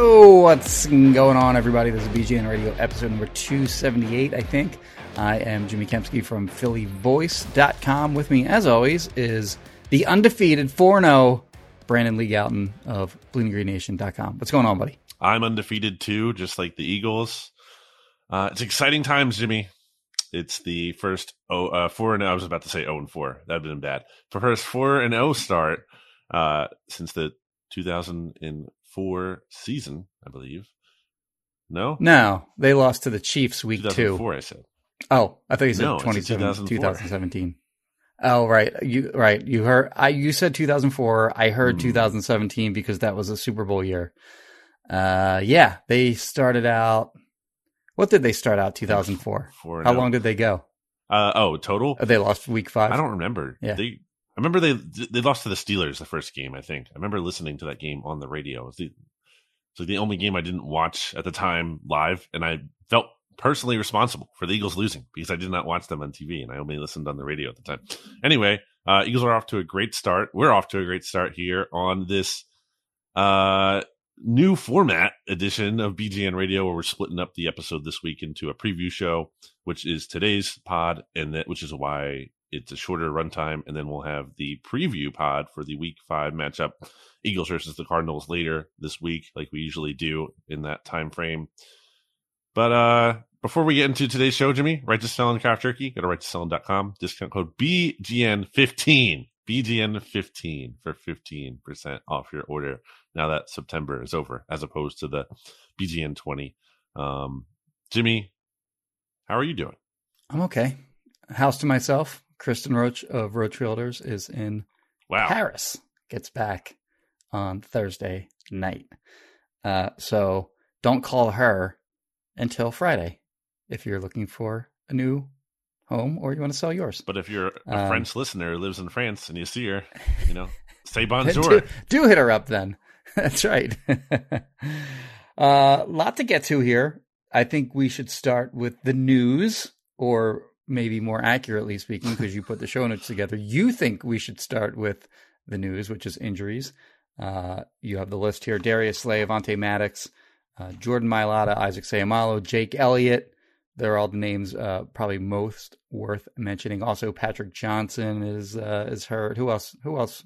What's going on, everybody? This is BGN Radio, episode number 278, I think. I am Jimmy Kempski from PhillyVoice.com. With me, as always, is the undefeated 4 0 Brandon Lee Gowton of BleedingGreenNation.com. What's going on, buddy? I'm undefeated too, just like the Eagles. Uh, it's exciting times, Jimmy. It's the first oh, uh, four and oh, I was about to say 0 and 4. That'd been bad. For first 4 and 0 start uh, since the 2004 season, I believe. No? No, they lost to the Chiefs week two. I said. Oh, I thought you said No, it's 2017. Oh, right. You right. You heard. I you said 2004. I heard Hmm. 2017 because that was a Super Bowl year. Uh, yeah, they started out. What did they start out 2004? Four How oh. long did they go? Uh, oh, total? Oh, they lost week five. I don't remember. Yeah. They, I remember they they lost to the Steelers the first game. I think I remember listening to that game on the radio. It was the, it's like the only game I didn't watch at the time live, and I felt personally responsible for the Eagles losing because I did not watch them on TV and I only listened on the radio at the time. Anyway, uh, Eagles are off to a great start. We're off to a great start here on this uh, new format edition of BGN Radio, where we're splitting up the episode this week into a preview show, which is today's pod, and that which is why it's a shorter runtime, and then we'll have the preview pod for the Week Five matchup, Eagles versus the Cardinals later this week, like we usually do in that time frame. But uh before we get into today's show, Jimmy, Righteous Felon Craft Jerky, go to sell.com, discount code BGN15. BGN15 for 15% off your order now that September is over, as opposed to the BGN20. Um, Jimmy, how are you doing? I'm okay. House to myself. Kristen Roach of Roach Realtors is in Wow. Paris. Gets back on Thursday night. Uh, so don't call her until Friday if you're looking for a new home or you want to sell yours. But if you're a Um, French listener who lives in France and you see her, you know, say do, bonjour. do hit her up then. That's right. uh, lot to get to here. I think we should start with the news, or maybe more accurately speaking, because you put the show notes together. You think we should start with the news, which is injuries. Uh, you have the list here: Darius Slay, Avonte Maddox, uh, Jordan Mailata, Isaac Seumalo, Jake Elliott. They're all the names uh, probably most worth mentioning. Also, Patrick Johnson is uh, is hurt. Who else? Who else?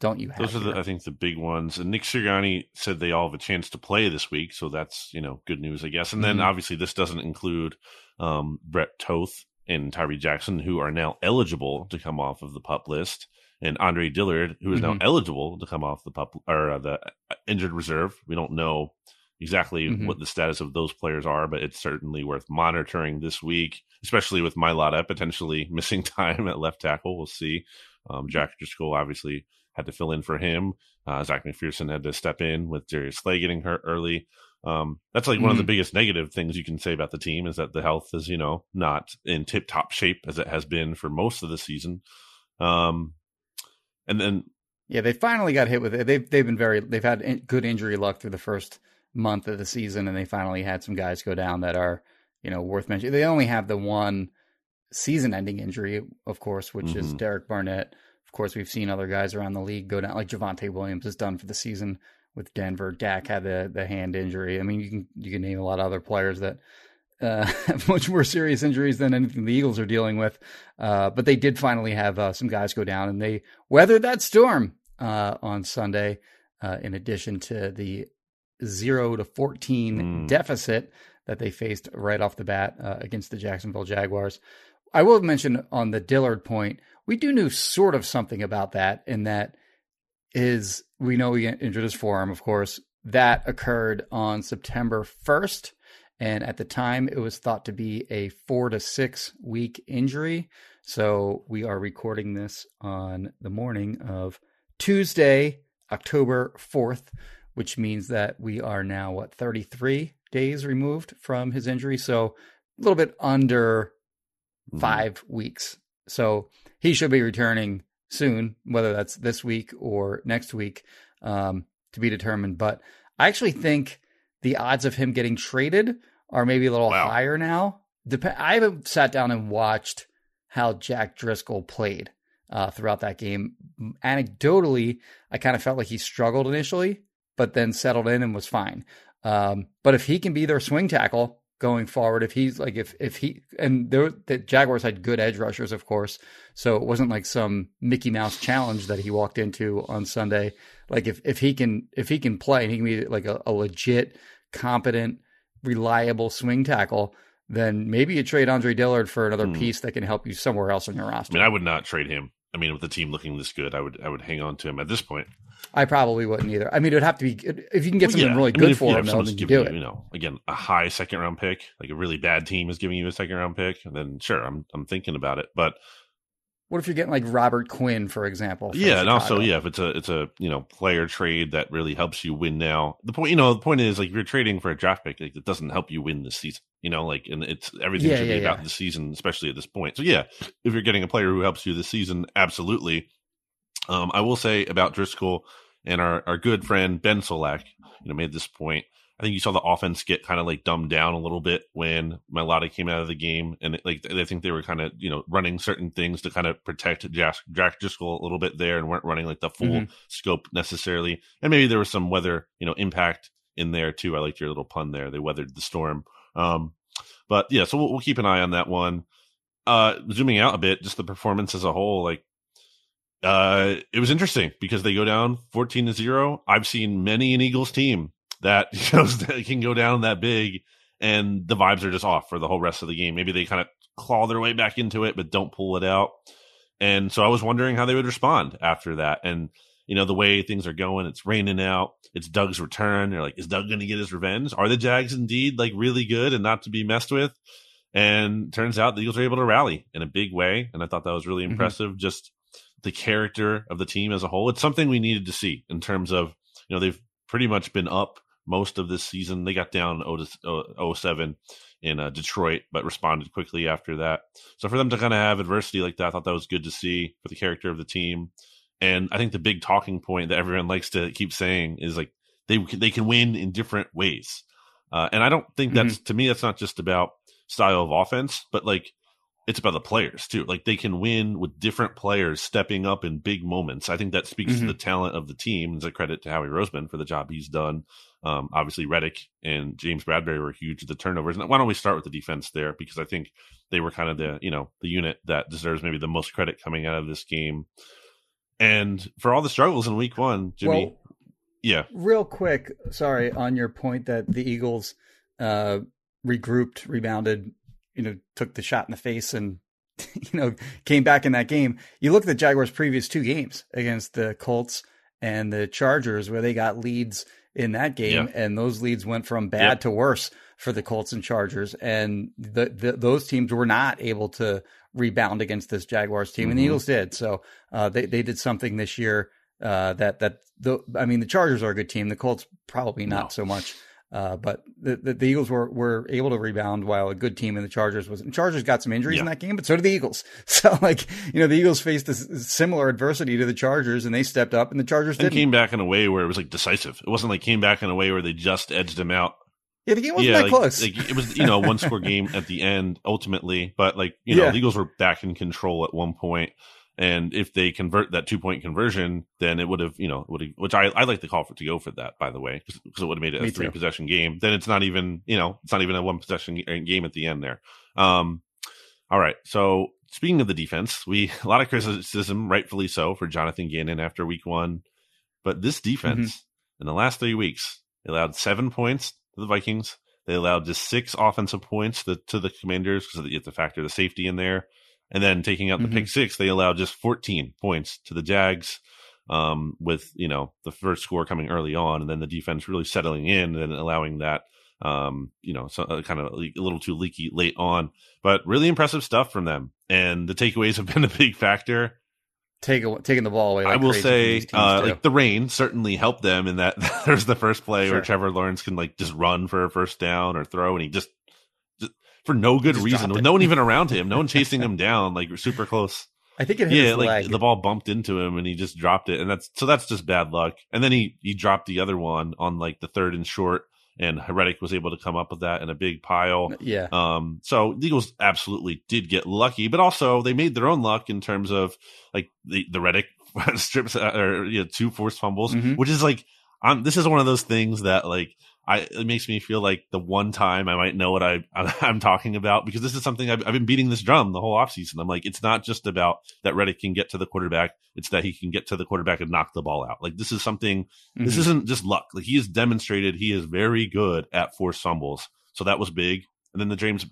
Don't you have? Those are the. I think, the big ones. And Nick Sirianni said they all have a chance to play this week, so that's you know good news, I guess. And then Mhm. obviously this doesn't include um, Brett Toth and Tyree Jackson, who are now eligible to come off of the pup list, and Andre Dillard, who is now Mhm. eligible to come off the pup or uh, the injured reserve. We don't know exactly Mhm. what the status of those players are, but it's certainly worth monitoring this week, especially with Mailata potentially missing time at left tackle. We'll see. Um, Jack Driscoll obviously had to fill in for him. Uh, Zech McPhearson had to step in with Darius Slay getting hurt early. Um, that's like one of the Mhm. biggest negative things you can say about the team is that the health is, you know, not in tip top shape as it has been for most of the season. Um, and then Yeah, they finally got hit with it. They've they've been very they've had in, good injury luck through the first month of the season, and they finally had some guys go down that are you know worth mentioning. They only have the one season-ending injury, of course, which is Mhm. Derek Barnett. Of course, we've seen other guys around the league go down, like Javonte Williams is done for the season with Denver. Dak had the the hand injury. I mean, you can you can name a lot of other players that uh, have much more serious injuries than anything the Eagles are dealing with. Uh, but they did finally have uh, some guys go down, and they weathered that storm uh, on Sunday. Uh, in addition to the zero to fourteen Mm. deficit that they faced right off the bat uh, against the Jacksonville Jaguars. I will mention on the Dillard point, we do know sort of something about that, in that is we know he injured his forearm, of course. That occurred on September 1st. And at the time, it was thought to be a four to six week injury. So we are recording this on the morning of Tuesday, October 4th, which means that we are now, what, 33 days removed from his injury. So a little bit under mm-hmm. five weeks. So he should be returning soon, whether that's this week or next week, um, to be determined. But I actually think the odds of him getting traded are maybe a little wow. higher now. Dep- I haven't sat down and watched how Jack Driscoll played uh, throughout that game. Anecdotally, I kind of felt like he struggled initially, but then settled in and was fine. Um, but if he can be their swing tackle going forward, if he's like if if he and there, the Jaguars had good edge rushers, of course, so it wasn't like some Mickey Mouse challenge that he walked into on Sunday. Like if if he can if he can play and he can be like a, a legit, competent, reliable swing tackle, then maybe you trade Andre Dillard for another hmm. piece that can help you somewhere else on your roster. I mean, I would not trade him. I mean, with the team looking this good, I would I would hang on to him at this point. I probably wouldn't either. I mean, it would have to be if you can get well, something yeah. really good I mean, if, for yeah, him, though, then you do you, it. You know, again, a high second round pick, like a really bad team is giving you a second round pick, then sure, I'm I'm thinking about it. But what if you're getting like Robert Quinn, for example? Yeah, Chicago? and also yeah, if it's a it's a you know player trade that really helps you win now. The point you know the point is like if you're trading for a draft pick, like, it doesn't help you win this season. You know, like and it's everything yeah, should be about the season, especially at this point. So yeah, if you're getting a player who helps you this season, absolutely. Um, I will say about Driscoll and our our good friend Ben Solak, you know, made this point. I think you saw the offense get kind of like dumbed down a little bit when Mailata came out of the game, and it, like I think they were kind of you know running certain things to kind of protect Jack, Jack Driscoll a little bit there, and weren't running like the full mm-hmm. scope necessarily. And maybe there was some weather you know impact in there too. I liked your little pun there. They weathered the storm. Um, but yeah, so we'll, we'll keep an eye on that one. Uh, zooming out a bit, just the performance as a whole, like uh, it was interesting because they go down 14 to 0. I've seen many an Eagles team that shows that can go down that big and the vibes are just off for the whole rest of the game. Maybe they kind of claw their way back into it, but don't pull it out. And so I was wondering how they would respond after that. And, you know, the way things are going, it's raining out. It's Doug's return. They're like, is Doug going to get his revenge? Are the Jags indeed like really good and not to be messed with? And turns out the Eagles are able to rally in a big way. And I thought that was really mm-hmm. impressive. Mm-hmm. Just the character of the team as a whole. It's something we needed to see in terms of, you know, they've pretty much been up most of this season. They got down 0 7 in uh, Detroit, but responded quickly after that. So for them to kind of have adversity like that, I thought that was good to see for the character of the team. And I think the big talking point that everyone likes to keep saying is like they they can win in different ways. Uh, and I don't think that's mm-hmm. to me that's not just about style of offense, but like it's about the players too. Like they can win with different players stepping up in big moments. I think that speaks mm-hmm. to the talent of the team. It's a credit to Howie Roseman for the job he's done. Um, obviously, Reddick and James Bradberry were huge at the turnovers. And why don't we start with the defense there? Because I think they were kind of the you know the unit that deserves maybe the most credit coming out of this game. And for all the struggles in Week One, Jimmy. Well, yeah. Real quick, sorry on your point that the Eagles uh, regrouped, rebounded you know, took the shot in the face and, you know, came back in that game. You look at the Jaguars' previous two games against the Colts and the Chargers, where they got leads in that game, yeah. and those leads went from bad yep. to worse for the Colts and Chargers, and the, the, those teams were not able to rebound against this Jaguars team, mm-hmm. and the mm-hmm. Eagles did. So uh, they they did something this year uh, that that the I mean the Chargers are a good team, the Colts probably not no. so much. Uh, but the, the, the, Eagles were, were able to rebound while a good team in the Chargers was. And Chargers got some injuries yeah. in that game, but so did the Eagles. So like you know the Eagles faced a similar adversity to the Chargers, and they stepped up, and the Chargers and came back in a way where it was like decisive. It wasn't like came back in a way where they just edged them out. Yeah, the game wasn't yeah, that like, close. Like, it was you know one score game at the end ultimately, but like you know yeah. the Eagles were back in control at one point. And if they convert that two point conversion, then it would have, you know, would which I, I like the call for to go for that, by the way, because it would have made it Me a three too. possession game. Then it's not even, you know, it's not even a one possession game at the end there. Um, all right. So speaking of the defense, we, a lot of criticism, rightfully so, for Jonathan Gannon after week one. But this defense mm-hmm. in the last three weeks, allowed seven points to the Vikings. They allowed just six offensive points to, to the Commanders because you have to factor the safety in there. And then taking out the mm-hmm. pick six, they allowed just 14 points to the Jags. Um, with you know the first score coming early on, and then the defense really settling in and allowing that um, you know, so, uh, kind of a little too leaky late on, but really impressive stuff from them. And the takeaways have been a big factor. Take, taking the ball away. Like I will say, uh, like the rain certainly helped them in that there's the first play sure. where Trevor Lawrence can like just run for a first down or throw, and he just for no good reason, with no one even around him, no one chasing him down, like super close. I think it yeah, like leg. the ball bumped into him and he just dropped it, and that's so that's just bad luck. And then he he dropped the other one on like the third and short, and Reddick was able to come up with that in a big pile. Yeah. Um. So the Eagles absolutely did get lucky, but also they made their own luck in terms of like the the Reddick strips uh, or you know two forced fumbles, mm-hmm. which is like, I'm, this is one of those things that like I, it makes me feel like the one time I might know what I, I'm talking about because this is something I've, I've been beating this drum the whole offseason. I'm like, it's not just about that Reddick can get to the quarterback. It's that he can get to the quarterback and knock the ball out. Like this is something, mm-hmm. this isn't just luck. Like he has demonstrated he is very good at force fumbles. So that was big. And then the James.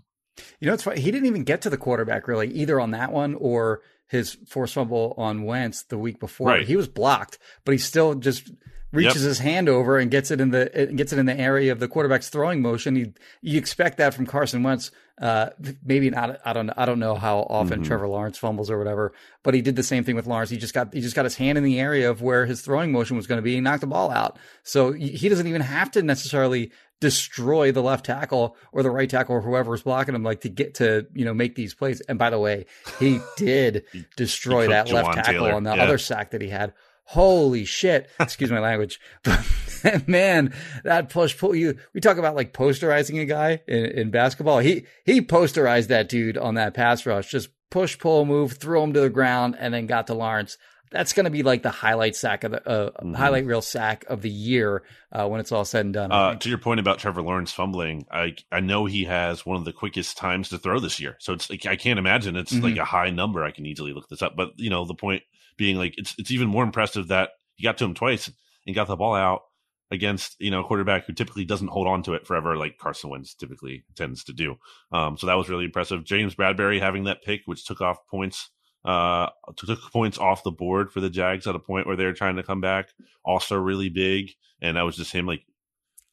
You know, it's funny. He didn't even get to the quarterback really either on that one or his force fumble on Wentz the week before. Right. He was blocked, but he still just reaches yep. his hand over and gets it in the gets it in the area of the quarterback's throwing motion. You you expect that from Carson Wentz. Uh, maybe not. I don't. I don't know how often mm-hmm. Trevor Lawrence fumbles or whatever, but he did the same thing with Lawrence. He just got he just got his hand in the area of where his throwing motion was going to be. He knocked the ball out. So he doesn't even have to necessarily destroy the left tackle or the right tackle or whoever's blocking him, like to get to you know make these plays. And by the way, he did destroy he that left tackle Taylor. on the yeah. other sack that he had holy shit excuse my language but man that push pull you we talk about like posterizing a guy in, in, basketball he he posterized that dude on that pass rush just push pull move throw him to the ground and then got to lawrence that's going to be like the highlight sack of the uh, mm-hmm. highlight reel sack of the year uh, when it's all said and done. Uh, to your point about Trevor Lawrence fumbling, I I know he has one of the quickest times to throw this year, so it's like I can't imagine it's mm-hmm. like a high number. I can easily look this up, but you know the point being like it's it's even more impressive that he got to him twice and got the ball out against you know a quarterback who typically doesn't hold on to it forever like Carson Wentz typically tends to do. Um, so that was really impressive. James Bradberry having that pick, which took off points, uh, took points off the board for the Jags at a point where they were trying to come back. Also really big, and that was just him like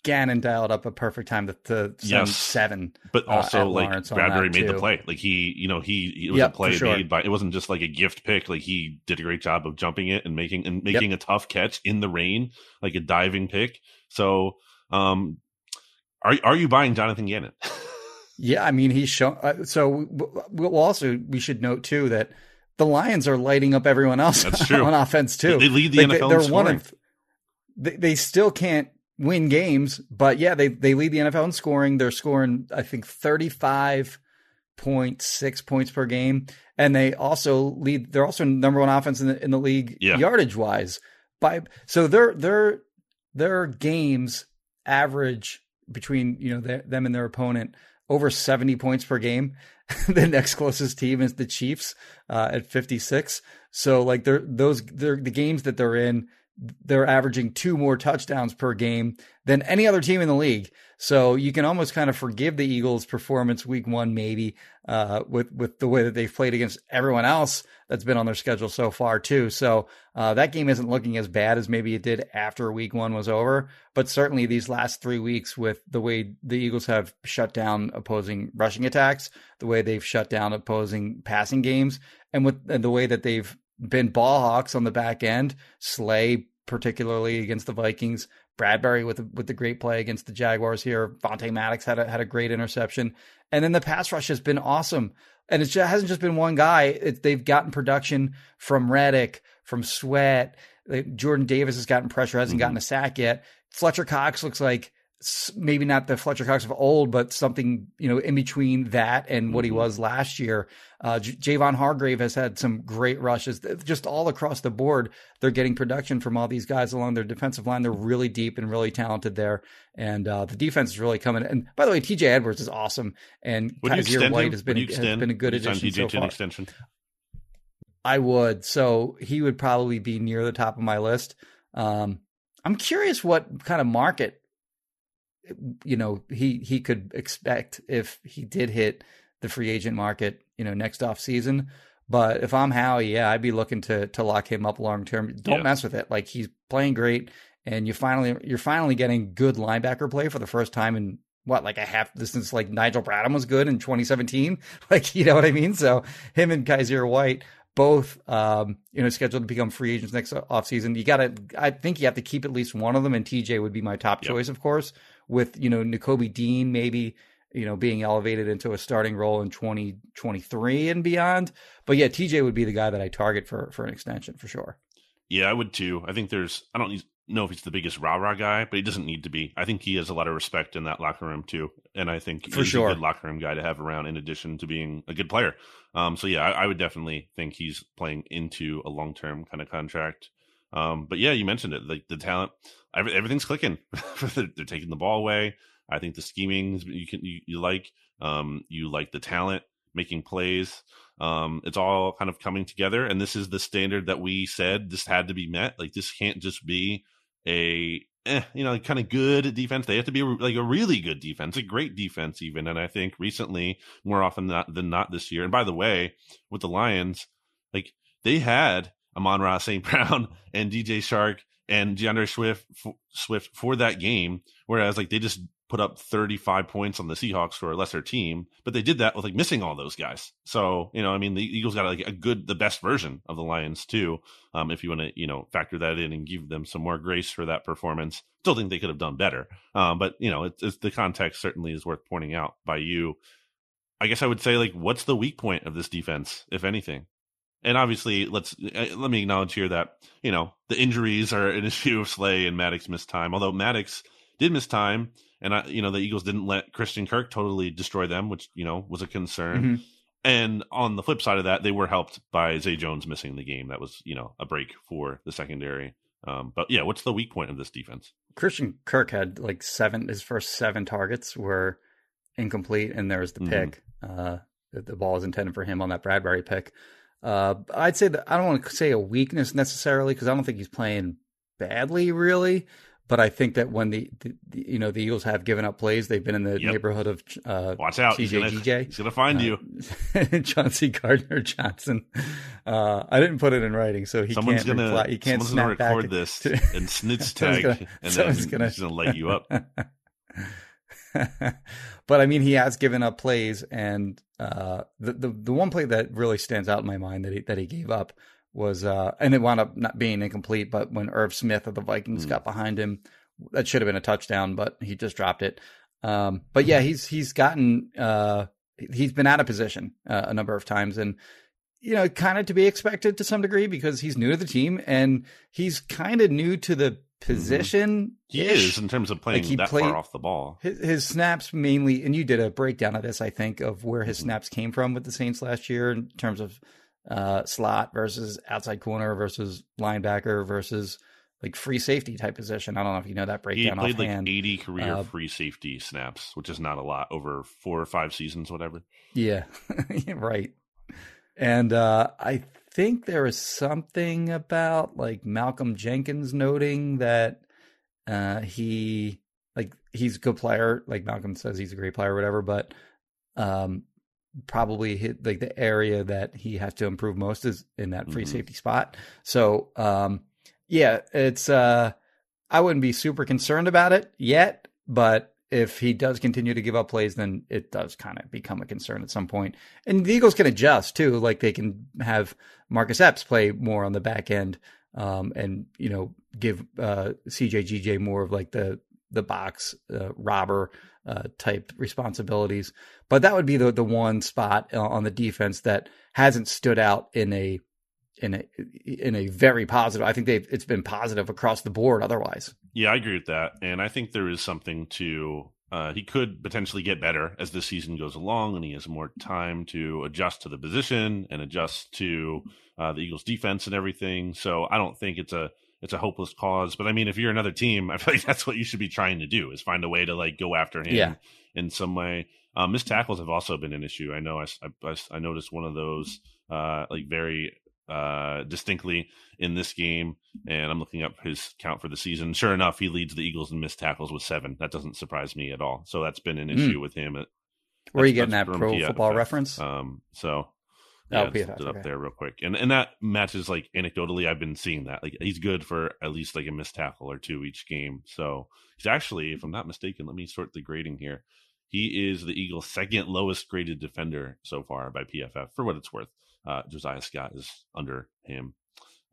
Gannon dialed up a perfect time to, to yes. seven. But uh, also, uh, like Bradberry made too. the play. Like he, you know, he it was yep, a play sure. made by. It wasn't just like a gift pick. Like he did a great job of jumping it and making and making yep. a tough catch in the rain, like a diving pick. So, um, are are you buying Jonathan Gannon? yeah, I mean he's shown. Uh, so we'll also we should note too that the Lions are lighting up everyone else That's true. on offense too. They lead the like NFL. They, are one of. They, they still can't win games, but yeah, they they lead the NFL in scoring. They're scoring, I think, thirty five point six points per game, and they also lead. They're also number one offense in the in the league yeah. yardage wise. By so their their their games average between you know their, them and their opponent over seventy points per game. the next closest team is the Chiefs uh, at fifty six. So like they're those they're the games that they're in they're averaging two more touchdowns per game than any other team in the league. So you can almost kind of forgive the Eagles' performance week one, maybe, uh, with with the way that they've played against everyone else that's been on their schedule so far too. So uh, that game isn't looking as bad as maybe it did after week one was over. But certainly these last three weeks, with the way the Eagles have shut down opposing rushing attacks, the way they've shut down opposing passing games, and with and the way that they've been ball hawks on the back end. Slay, particularly against the Vikings. Bradberry with with the great play against the Jaguars here. Vontae Maddox had a, had a great interception, and then the pass rush has been awesome. And it hasn't just been one guy. It, they've gotten production from Reddick, from Sweat. Jordan Davis has gotten pressure, hasn't mm-hmm. gotten a sack yet. Fletcher Cox looks like maybe not the Fletcher Cox of old, but something you know in between that and what he mm-hmm. was last year. Uh, J- Javon Hargrave has had some great rushes, just all across the board. They're getting production from all these guys along their defensive line. They're really deep and really talented there, and uh, the defense is really coming. And by the way, T.J. Edwards is awesome, and Kyzir White has been has been a good addition so far. Extension? I would, so he would probably be near the top of my list. Um, I'm curious what kind of market you know, he he could expect if he did hit the free agent market, you know, next off season. But if I'm Howie, yeah, I'd be looking to to lock him up long term. Don't Yeah. mess with it. Like he's playing great, and you finally you're finally getting good linebacker play for the first time in what like a half since like Nigel Bradham was good in 2017. Like you know what I mean. So him and Kyzir White both um you know scheduled to become free agents next offseason. You got to I think you have to keep at least one of them, and TJ would be my top Yep. choice, of course. With you know Nakobe Dean maybe you know, being elevated into a starting role in 2023 and beyond. But yeah, TJ would be the guy that I target for for an extension for sure. Yeah, I would too. I think there's. I don't know if he's the biggest rah rah guy, but he doesn't need to be. I think he has a lot of respect in that locker room too, and I think For he's sure. a good locker room guy to have around. In addition to being a good player, um, so yeah, I, I would definitely think he's playing into a long term kind of contract. Um, but yeah, you mentioned it, like the talent, every, everything's clicking. they're, taking the ball away. I think the scheming you can you, you like. Um, you like the talent, making plays. Um, it's all kind of coming together, and this is the standard that we said this had to be met. Like this can't just be a eh, you know kind of good defense. They have to be like a really good defense, a great defense even. And I think recently, more often than not this year. And by the way, with the Lions, like they had Amon Ra St. Brown and DJ Chark and DeAndre Swift f- Swift for that game, whereas like they just put up 35 points on the Seahawks for a lesser team, but they did that with like missing all those guys. So, you know, I mean, the Eagles got like a good, the best version of the Lions too. Um, if you want to, you know, factor that in and give them some more grace for that performance, still think they could have done better. Um, but you know, it's, it's the context certainly is worth pointing out by you. I guess I would say like, what's the weak point of this defense, if anything? And obviously, let's uh, let me acknowledge here that you know the injuries are an issue of Slay and Maddox missed time. Although Maddox did miss time, and I, you know the Eagles didn't let Christian Kirk totally destroy them, which you know was a concern. Mhm. And on the flip side of that, they were helped by Zay Jones missing the game. That was you know a break for the secondary. Um, but yeah, what's the weak point of this defense? Christian Kirk had like seven his first seven targets were incomplete, and there was the Mhm. pick. Uh, the, ball was intended for him on that Bradberry pick. Uh, I'd say that I don't want to say a weakness necessarily because I don't think he's playing badly really. But I think that when the, the, the you know the Eagles have given up plays, they've been in the Yep. neighborhood of uh, Watch out, he's gonna, GJ. he's gonna find you. uh, Chauncey Gardner Johnson. Uh, I didn't put it in writing, so he Someone's can't gonna reply. He can't someone's gonna record this to- and snitch tag, gonna- and then gonna- he's gonna light you up. but I mean, he has given up plays, and uh, the, the the one play that really stands out in my mind that he that he gave up was, uh, and it wound up not being incomplete. But when Irv Smith of the Vikings Mm. got behind him, that should have been a touchdown, but he just dropped it. Um, but yeah, he's he's gotten uh, he's been out of position uh, a number of times, and you know, kind of to be expected to some degree because he's new to the team and he's kind of new to the position. He is in terms of playing he that played- far off the ball. His, his snaps mainly, and you did a breakdown of this, I think, of where his Mhm. snaps came from with the Saints last year in terms of uh, slot versus outside corner versus linebacker versus like free safety type position. I don't know if you know that breakdown. He played like 80 career Uh, free safety snaps, which is not a lot over four or five seasons, whatever. Yeah, right. And uh, I think there is something about like Malcolm Jenkins noting that uh, he like he's a good player. Like Malcolm says, he's a great player, or whatever. But um, probably hit like the area that he has to improve most is in that free Mhm. safety spot. So um, yeah, it's uh, I wouldn't be super concerned about it yet, but if he does continue to give up plays, then it does kind of become a concern at some point. And the Eagles can adjust too, like they can have Marcus Epps play more on the back end, um, and you know give uh, CJGJ more of like the the box uh, robber uh, type responsibilities. But that would be the the one spot uh, on the defense that hasn't stood out in a in a in a very positive. I think they've it's been positive across the board. Otherwise, Yeah, I agree with that. And I think there is something to uh, he could potentially get better as the season goes along and he has more time to adjust to the position and adjust to uh, the Eagles defense and everything. So I don't think it's a it's a hopeless cause. But I mean, if you're another team, I feel like that's what you should be trying to do is find a way to like go after him Yeah. in some way. Um, missed tackles have also been an issue. I know I, I, I noticed one of those uh, like very uh, distinctly in this game, and I'm looking up his count for the season. Sure enough, he leads the Eagles in missed tackles with seven. That doesn't surprise me at all. So that's been an Mm. issue with him. Where are you getting that pro PFF. football reference? Um, so Oh, yeah, just PFF, it up there real quick, and and that matches like anecdotally. I've been seeing that like he's good for at least like a missed tackle or two each game. So he's actually, if I'm not mistaken, let me sort the grading here. He is the Eagles' second lowest graded defender so far by PFF. For what it's worth, uh, Josiah Scott is under him.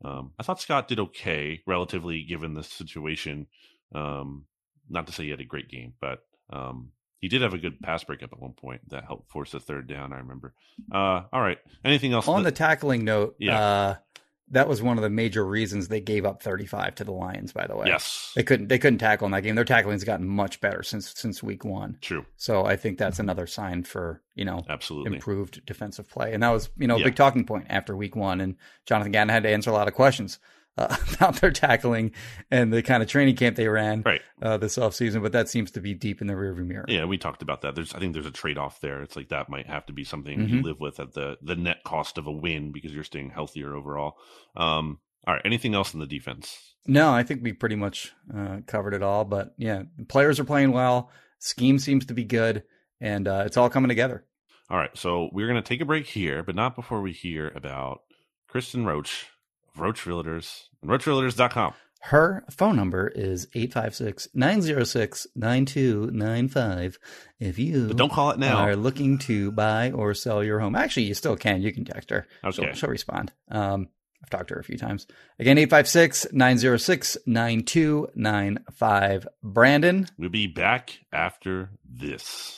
Um, I thought Scott did okay relatively given the situation. Um, not to say he had a great game, but um, he did have a good pass breakup at one point that helped force a third down. I remember. Uh, all right. Anything else? On the that- tackling note, Yeah. uh, that was one of the major reasons they gave up 35 to the Lions. By the way, yes, they couldn't they couldn't tackle in that game. Their tackling's gotten much better since since week one. true, So I think that's another sign for you know absolutely. improved defensive play, and that was you know a Yeah. big talking point after week one. And Jonathan Gannon had to answer a lot of questions uh, about their tackling and the kind of training camp they ran Right. uh, this offseason, but that seems to be deep in the rearview mirror. Yeah, we talked about that. There's, I think, there's a trade off there. It's like that might have to be something you Mhm. live with at the the net cost of a win because you're staying healthier overall. Um, all right. Anything else in the defense? No, I think we pretty much uh, covered it all. But yeah, players are playing well. Scheme seems to be good, and uh, it's all coming together. All right. So we're gonna take a break here, but not before we hear about Kristen Roach Roach Realtors and RoachRealtors.com. Her phone number is 856 906 9295. If you But don't call it now. are looking to buy or sell your home, actually, you still can. You can text her. She'll, Okay. she'll respond. Um, I've talked to her a few times. Again, 856 906 9295. Brandon, We'll be back after this.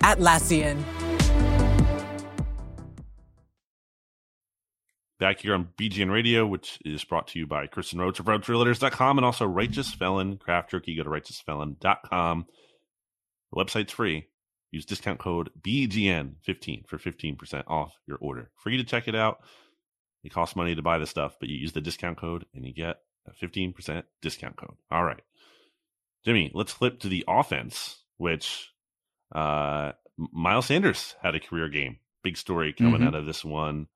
Atlassian. Back here on BGN Radio, which is brought to you by Kristen Roach of RoachRealtors.com and also Righteous Felon Craft Jerky. Go to RighteousFelon.com. The website's free. Use discount code BGN15 for 15% off your order. Free to check it out. It costs money to buy the stuff, but you use the discount code and you get a 15% discount code. All right. Jimmy, let's flip to the offense, which uh, Miles Sanders had a career game. Big story coming Mhm. out of this one.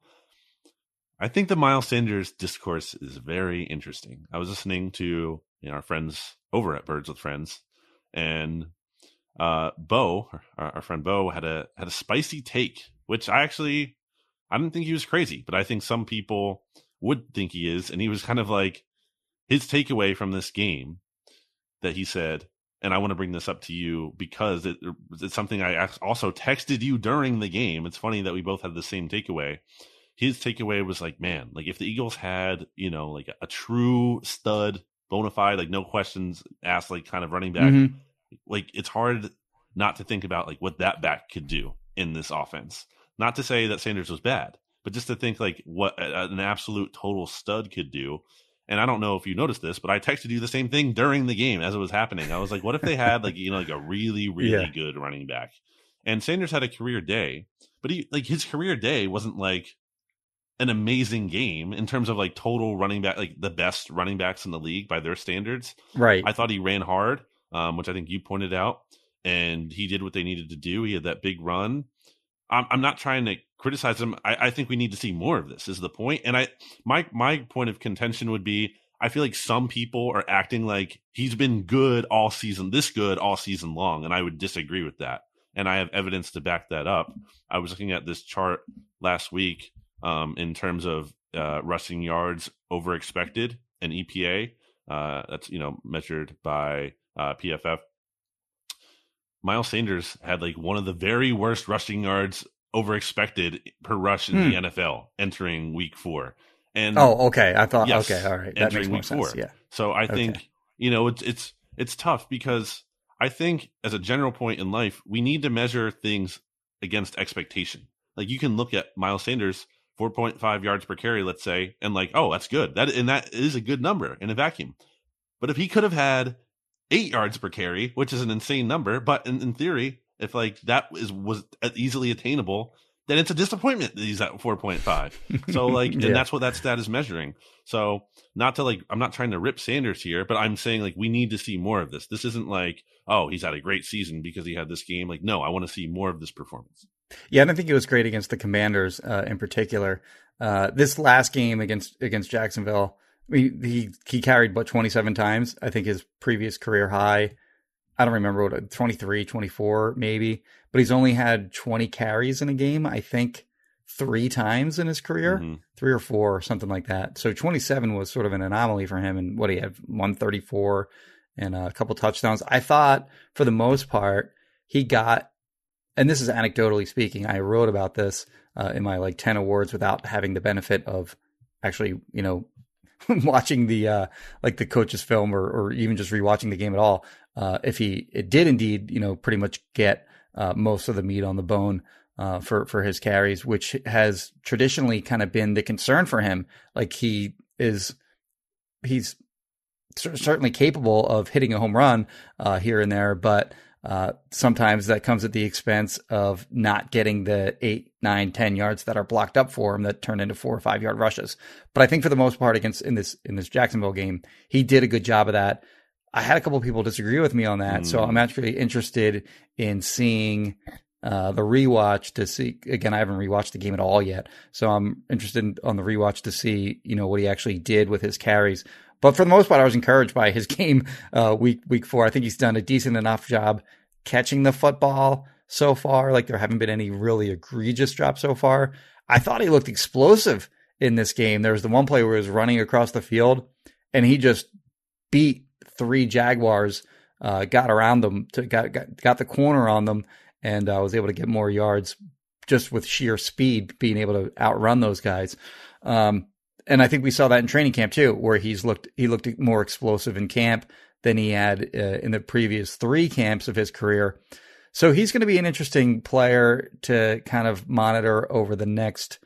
I think the Miles Sanders discourse is very interesting. I was listening to you know, our friends over at Birds with Friends, and uh, Bo, our, our friend Bo, had a had a spicy take, which I actually I didn't think he was crazy, but I think some people would think he is, and he was kind of like his takeaway from this game that he said, and I want to bring this up to you because it, it's something I also texted you during the game. It's funny that we both had the same takeaway. His takeaway was like, man, like if the Eagles had, you know, like a, a true stud, bona fide, like no questions asked, like kind of running back, mm-hmm. like it's hard not to think about like what that back could do in this offense. Not to say that Sanders was bad, but just to think like what an absolute total stud could do. And I don't know if you noticed this, but I texted you the same thing during the game as it was happening. I was like, what if they had like you know like a really really yeah. good running back? And Sanders had a career day, but he like his career day wasn't like an amazing game in terms of like total running back, like the best running backs in the league by their standards. Right. I thought he ran hard, um, which I think you pointed out, and he did what they needed to do. He had that big run. I'm, I'm not trying to criticize him. I, I think we need to see more of this. Is the point? And I my my point of contention would be I feel like some people are acting like he's been good all season, this good all season long, and I would disagree with that. And I have evidence to back that up. I was looking at this chart last week um, in terms of uh, rushing yards over expected and EPA. Uh, that's you know measured by uh, PFF. Miles Sanders had like one of the very worst rushing yards over expected per rush in hmm. the NFL entering week four. And oh, okay. I thought yes, okay, all right. That makes more sense. Four. Yeah. So I think you know it's it's it's tough because I think as a general point in life, we need to measure things against expectation. Like you can look at Miles Sanders 4.5 yards per carry, let's say, and like, oh, that's good. That and that is a good number in a vacuum. But if he could have had eight yards per carry, which is an insane number, but in, in theory, if like that is was easily attainable, then it's a disappointment that he's at 4.5. So like, yeah. and that's what that stat is measuring. So not to like, I'm not trying to rip Sanders here, but I'm saying like we need to see more of this. This isn't like, oh, he's had a great season because he had this game. Like, no, I want to see more of this performance. Yeah, and I think it was great against the Commanders uh, in particular. Uh, this last game against against Jacksonville, he he, he carried but 27 times. I think his previous career high. I don't remember what 23, 24 maybe, but he's only had 20 carries in a game. I think three times in his career, mm-hmm. three or four, or something like that. So 27 was sort of an anomaly for him. And what he had 134 and a couple touchdowns. I thought for the most part he got and this is anecdotally speaking, I wrote about this uh, in my like 10 awards without having the benefit of actually, you know, watching the uh, like the coach's film or, or even just rewatching the game at all. Uh, if he it did indeed, you know, pretty much get uh, most of the meat on the bone uh, for for his carries, which has traditionally kind of been the concern for him. Like he is, he's certainly capable of hitting a home run uh, here and there, but uh, sometimes that comes at the expense of not getting the eight, nine, ten yards that are blocked up for him that turn into four or five yard rushes. But I think for the most part against in this in this Jacksonville game, he did a good job of that. I had a couple people disagree with me on that, mm. so I'm actually interested in seeing uh, the rewatch to see. Again, I haven't rewatched the game at all yet, so I'm interested in, on the rewatch to see you know what he actually did with his carries. But for the most part, I was encouraged by his game uh, week week four. I think he's done a decent enough job catching the football so far. Like there haven't been any really egregious drops so far. I thought he looked explosive in this game. There was the one play where he was running across the field and he just beat three Jaguars, uh, got around them, to, got, got, got the corner on them, and uh, was able to get more yards just with sheer speed, being able to outrun those guys. Um, and I think we saw that in training camp too, where he's looked he looked more explosive in camp than he had uh, in the previous three camps of his career. So he's going to be an interesting player to kind of monitor over the next,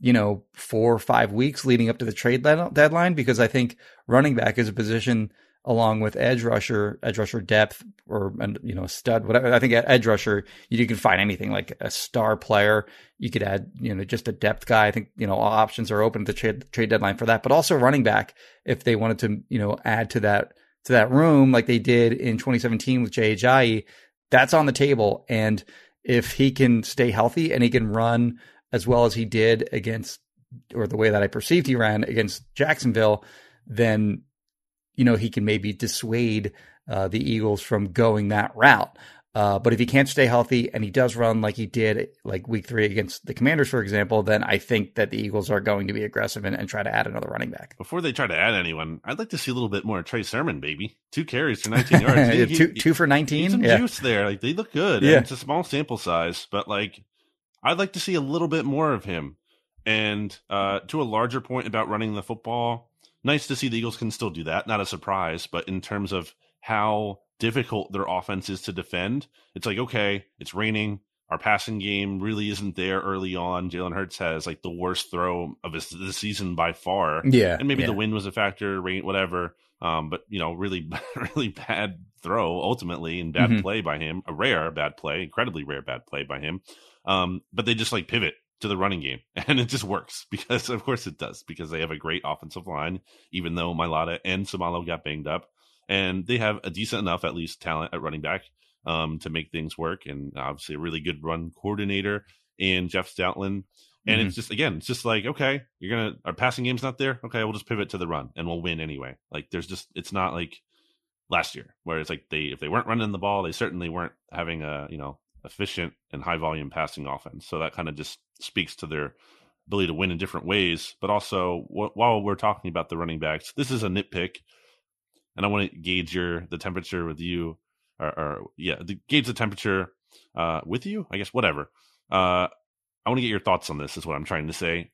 you know, four or five weeks leading up to the trade deadline because I think running back is a position along with edge rusher, edge rusher depth, or you know, stud, whatever. I think edge rusher, you can find anything like a star player. You could add, you know, just a depth guy. I think you know all options are open at the trade, trade deadline for that. But also running back, if they wanted to, you know, add to that to that room like they did in 2017 with Jay that's on the table. And if he can stay healthy and he can run as well as he did against, or the way that I perceived he ran against Jacksonville, then you know, he can maybe dissuade uh, the Eagles from going that route. Uh, but if he can't stay healthy and he does run like he did, like week three against the Commanders, for example, then I think that the Eagles are going to be aggressive and, and try to add another running back. Before they try to add anyone, I'd like to see a little bit more Trey Sermon, baby. Two carries for 19 yards. He, two, he, two for 19. Some yeah. juice there. Like they look good. Yeah. it's a small sample size, but like I'd like to see a little bit more of him. And uh, to a larger point about running the football, nice to see the Eagles can still do that. Not a surprise, but in terms of how difficult their offense is to defend, it's like, okay, it's raining. Our passing game really isn't there early on. Jalen Hurts has like the worst throw of his the season by far. Yeah. And maybe yeah. the wind was a factor, rain, whatever. Um, but you know, really, really bad throw ultimately and bad mm-hmm. play by him. A rare bad play, incredibly rare bad play by him. Um, but they just like pivot to the running game and it just works because of course it does because they have a great offensive line, even though Mailata and Seumalo got banged up and they have a decent enough, at least talent at running back um, to make things work. And obviously a really good run coordinator in Jeff Stoutland. And mm-hmm. it's just again, it's just like okay, you're gonna our passing game's not there. Okay, we'll just pivot to the run and we'll win anyway. Like there's just it's not like last year where it's like they if they weren't running the ball, they certainly weren't having a you know efficient and high volume passing offense. So that kind of just speaks to their ability to win in different ways. But also, wh- while we're talking about the running backs, this is a nitpick, and I want to gauge your the temperature with you, or, or yeah, the, gauge the temperature uh, with you. I guess whatever. Uh, I want to get your thoughts on this. Is what I'm trying to say.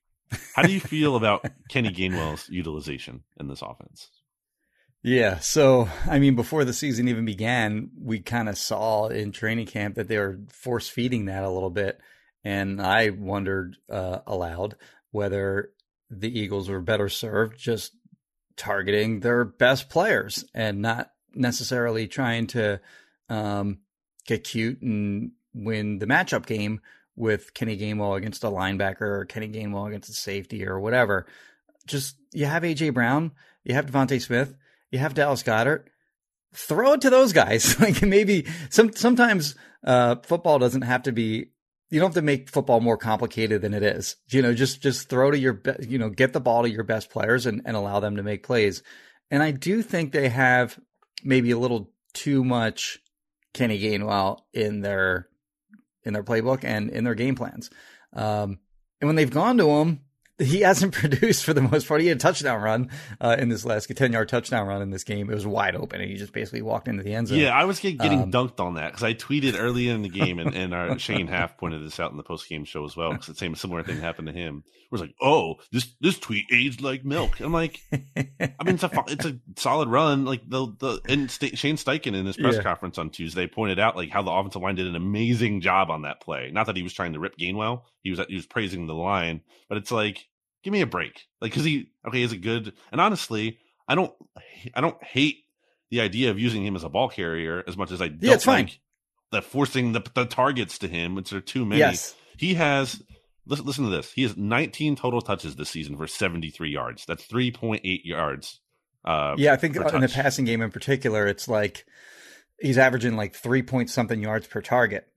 How do you feel about Kenny Gainwell's utilization in this offense? Yeah. So, I mean, before the season even began, we kind of saw in training camp that they were force feeding that a little bit. And I wondered uh, aloud whether the Eagles were better served just targeting their best players and not necessarily trying to um, get cute and win the matchup game with Kenny Gainwell against a linebacker or Kenny Gainwell against a safety or whatever. Just you have AJ Brown, you have DeVonta Smith you have Dallas Goedert. Throw it to those guys. like maybe some sometimes uh, football doesn't have to be. You don't have to make football more complicated than it is. You know, just just throw to your be- you know get the ball to your best players and, and allow them to make plays. And I do think they have maybe a little too much Kenny Gainwell in their in their playbook and in their game plans. Um, and when they've gone to him, he hasn't produced for the most part. He had a touchdown run uh, in this last 10 yard touchdown run in this game. It was wide open and he just basically walked into the end zone. Yeah, I was getting um, dunked on that because I tweeted early in the game and, and our Shane Haff pointed this out in the post game show as well because the same similar thing happened to him. It was like, oh, this this tweet aged like milk. I'm like, I mean, it's a it's a solid run. Like the the and St- Shane Steichen in his press yeah. conference on Tuesday pointed out like how the offensive line did an amazing job on that play. Not that he was trying to rip Gainwell, he was he was praising the line, but it's like give me a break. Like, cause he, okay, is it good? And honestly, I don't, I don't hate the idea of using him as a ball carrier as much as I don't yeah, it's fine. like the forcing the, the targets to him, which are too many. Yes. He has, listen, listen to this. He has 19 total touches this season for 73 yards. That's 3.8 yards. Uh, yeah, I think in the passing game in particular, it's like he's averaging like three point something yards per target.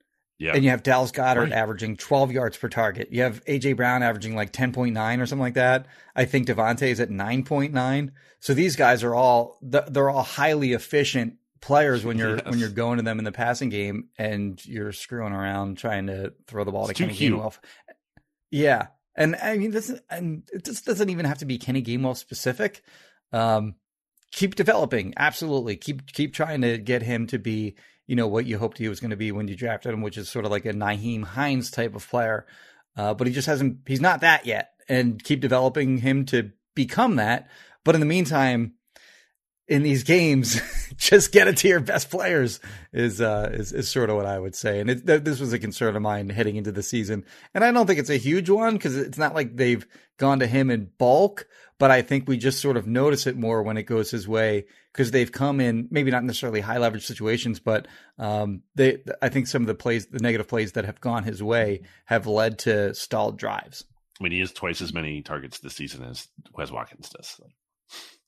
Yeah. And you have Dallas Goedert right. averaging 12 yards per target. You have AJ Brown averaging like 10.9 or something like that. I think DeVonta is at 9.9. So these guys are all they're all highly efficient players when you're yes. when you're going to them in the passing game and you're screwing around trying to throw the ball it's to Kenny Gainwell. Yeah. And I mean this and it just doesn't even have to be Kenny Gainwell specific. Um, keep developing. Absolutely. Keep keep trying to get him to be you know, what you hoped he was going to be when you drafted him, which is sort of like a Nyheim Hines type of player. Uh, but he just hasn't, he's not that yet. And keep developing him to become that. But in the meantime, in these games, just get it to your best players is, uh, is, is sort of what I would say. And it, th- this was a concern of mine heading into the season. And I don't think it's a huge one because it's not like they've gone to him in bulk, but I think we just sort of notice it more when it goes his way because they've come in maybe not necessarily high leverage situations, but um, they I think some of the plays, the negative plays that have gone his way, have led to stalled drives. I mean, he has twice as many targets this season as Quez Watkins does.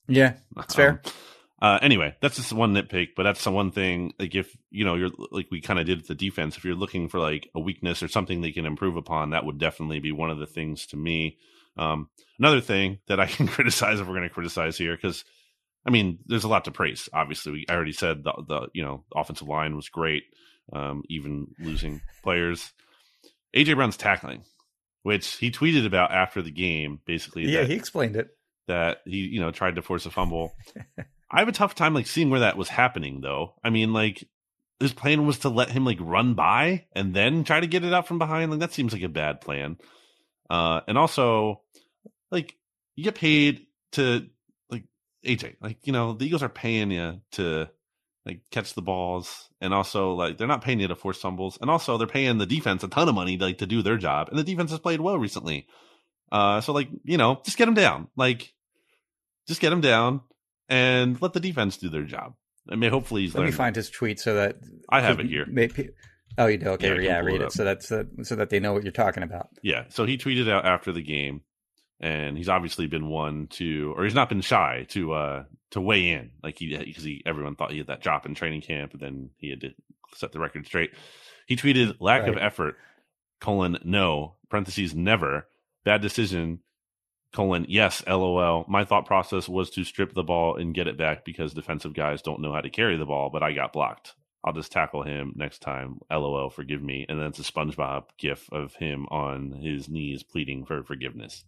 Yeah, that's fair. Um, uh, anyway, that's just one nitpick, but that's the one thing. Like if you know, you're like we kind of did the defense. If you're looking for like a weakness or something they can improve upon, that would definitely be one of the things to me. Um, another thing that I can criticize if we're going to criticize here, because I mean, there's a lot to praise. Obviously, we I already said the, the you know offensive line was great, um, even losing players. AJ Brown's tackling, which he tweeted about after the game, basically. Yeah, that, he explained it. That he you know tried to force a fumble. I have a tough time like seeing where that was happening though. I mean, like his plan was to let him like run by and then try to get it out from behind. Like that seems like a bad plan. Uh, and also, like you get paid to like AJ, like you know the Eagles are paying you to like catch the balls, and also like they're not paying you to force fumbles, and also they're paying the defense a ton of money like to do their job, and the defense has played well recently. Uh, so like you know, just get them down, like just get him down, and let the defense do their job. I mean, hopefully he's Let me find his tweet so that I have it here. may- oh, you do. Okay, can yeah, pull it read it so that's uh, so that they know what you're talking about. Yeah. So he tweeted out after the game, and he's obviously been one to, or he's not been shy to, uh, to weigh in. Like he, because he, everyone thought he had that drop in training camp, and then he had to set the record straight. He tweeted, "Lack of effort, colon no parentheses never bad decision." Colon, yes, lol. My thought process was to strip the ball and get it back because defensive guys don't know how to carry the ball, but I got blocked. I'll just tackle him next time. LOL, forgive me. And then it's a SpongeBob gif of him on his knees pleading for forgiveness.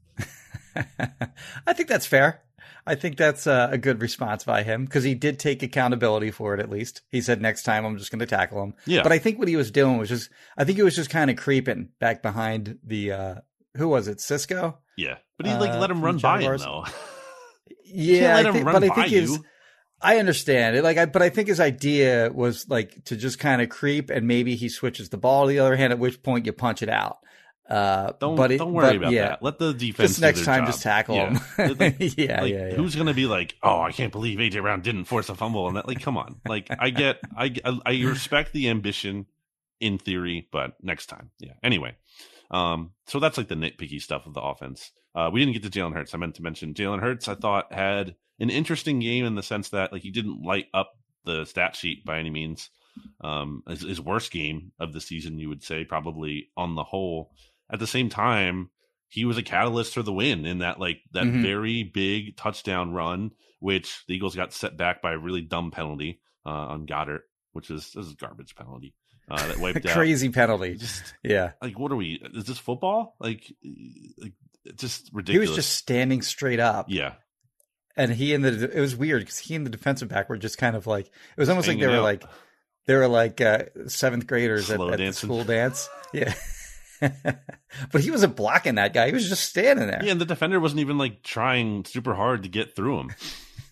I think that's fair. I think that's uh, a good response by him because he did take accountability for it. At least he said, "Next time, I'm just going to tackle him." Yeah. But I think what he was doing was just, I think he was just kind of creeping back behind the, uh, who was it, Cisco? Yeah. But he like Uh, let him run by him though. Yeah, let I him think, run but I think his, you. I understand it. Like, I, but I think his idea was like to just kind of creep, and maybe he switches the ball to the other hand. At which point you punch it out. Uh, Don't but it, don't worry but about yeah, that. Let the defense Just do next their time, job. just tackle yeah. him. Like, yeah, like, yeah, yeah. Who's gonna be like, oh, I can't believe AJ Brown didn't force a fumble and that? Like, come on. Like, I get, I, I, I respect the ambition in theory, but next time, yeah. Anyway, um, so that's like the nitpicky stuff of the offense. Uh, we didn't get to Jalen Hurts. I meant to mention Jalen Hurts. I thought had an interesting game in the sense that like he didn't light up the stat sheet by any means. Um, his, his worst game of the season, you would say, probably on the whole. At the same time, he was a catalyst for the win in that like that Mhm. very big touchdown run, which the Eagles got set back by a really dumb penalty uh, on Goedert, which is this is a garbage penalty uh, that wiped out. Crazy penalty. Just Yeah. like what are we? Is this football? Like, like just He was just standing straight up. yeah, And he and the, it was weird because he and the defensive back were just kind of like, it was almost like they were out. like, they were like uh, seventh graders at, at the school dance. Yeah. but he wasn't blocking that guy. He was just standing there. yeah, and the defender wasn't even like trying super hard to get through him.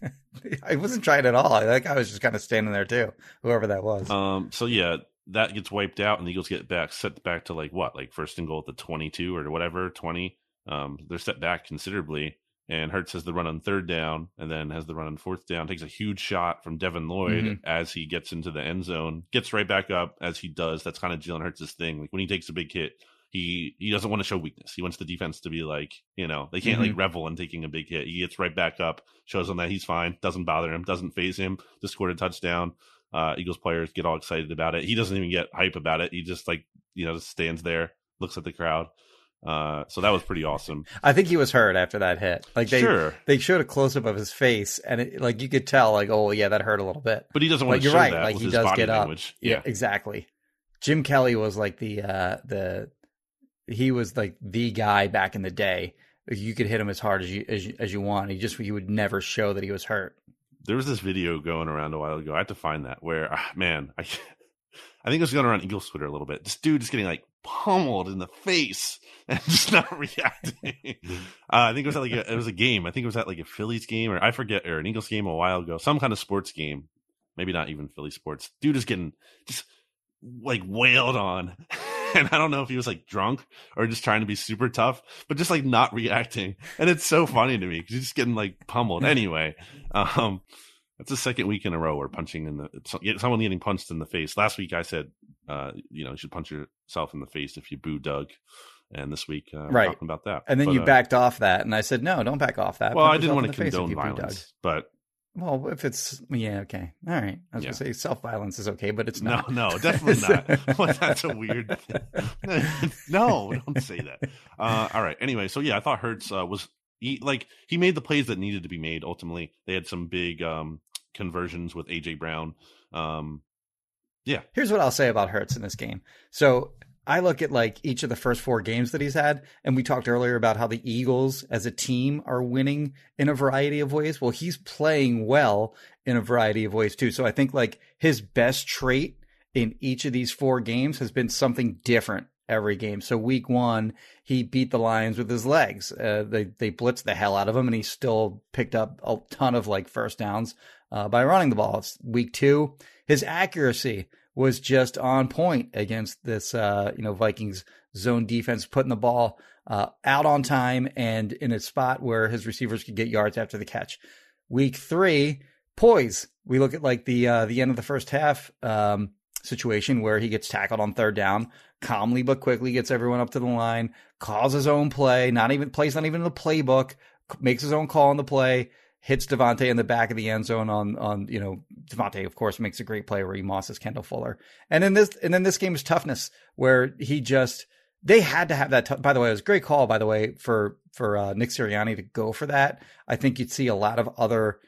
I wasn't trying at all. That guy was just kind of standing there too, whoever that was. Um, so yeah, that gets wiped out, and the Eagles get back set back to like what, like first and goal at the twenty-two or whatever, twenty. Um, they're set back considerably, and Hurts has the run on third down, and then has the run on fourth down. Takes a huge shot from Devin Lloyd Mhm. as he gets into the end zone, gets right back up as he does. That's kind of Jalen Hurts' thing. Like when he takes a big hit, he he doesn't want to show weakness. He wants the defense to be like, you know, they can't like revel in taking a big hit. He gets right back up, shows them that he's fine, doesn't bother him, doesn't faze him. Just scored a touchdown. Uh, Eagles players get all excited about it. He doesn't even get hype about it. He just like you know just stands there, looks at the crowd. Uh, so that was pretty awesome. I think he was hurt after that hit. Like they sure, they showed a close up of his face, and it, like you could tell, like oh yeah, that hurt a little bit. but he doesn't want But to you're show right. that Like he his does body get up. language. Yeah, exactly. Jim Kelly was like the uh the he was like the guy back in the day. You could hit him as hard as you as you, as you want. He just he would never show that he was hurt. there was this video going around a while ago. I had to find that where, ah, man, I, I think it was going around Eagles Twitter a little bit. This dude is getting like pummeled in the face and just not reacting. uh, I think it was at like a, it was a game. I think it was at like a Phillies game or I forget or an Eagles game a while ago. Some kind of sports game. Maybe not even Philly sports. Dude is getting just like wailed on. And I don't know if he was like drunk or just trying to be super tough, but just like not reacting. And it's so funny to me because he's just getting like pummeled. Anyway, um, that's the second week in a row where punching in the someone getting punched in the face. Last week I said, uh, you know, you should punch yourself in the face if you boo Doug, and this week uh, Right. talking about that. And then But, you uh, backed off that, and I said no, don't back off that. Well, Punch I didn't want to the face if condone violence, but Well, if it's yeah, okay, all right. I was Yeah. gonna say self violence is okay, but it's no, not. no, definitely not. well, that's a weird. Thing. no, don't say that. Uh, all right. Anyway, so yeah, I thought Hurts uh, was he like he made the plays that needed to be made. Ultimately, they had some big um, conversions with AJ Brown. Um, yeah. Here's what I'll say about Hurts in this game. So I look at like each of the first four games that he's had, and we talked earlier about how the Eagles as a team are winning in a variety of ways. Well, he's playing well in a variety of ways too. So I think like his best trait in each of these four games has been something different every game. So week one, he beat the Lions with his legs. Uh, they they blitzed the hell out of him, and he still picked up a ton of like first downs uh, by running the ball. It's week two, his accuracy was just on point against this, uh, you know, Vikings zone defense, putting the ball uh, out on time and in a spot where his receivers could get yards after the catch. Week three, poise. We look at like the uh, the end of the first half um, situation where he gets tackled on third down, calmly but quickly gets everyone up to the line, calls his own play, not even plays not even in the playbook, makes his own call on the play, hits DeVonta in the back of the end zone on on you know DeVonta of course makes a great play where he mosses Kendall Fuller. And then this and then this game is toughness where he just they had to have that. T- by the way, it was a great call. By the way, for for uh, Nick Sirianni to go for that. I think you'd see a lot of other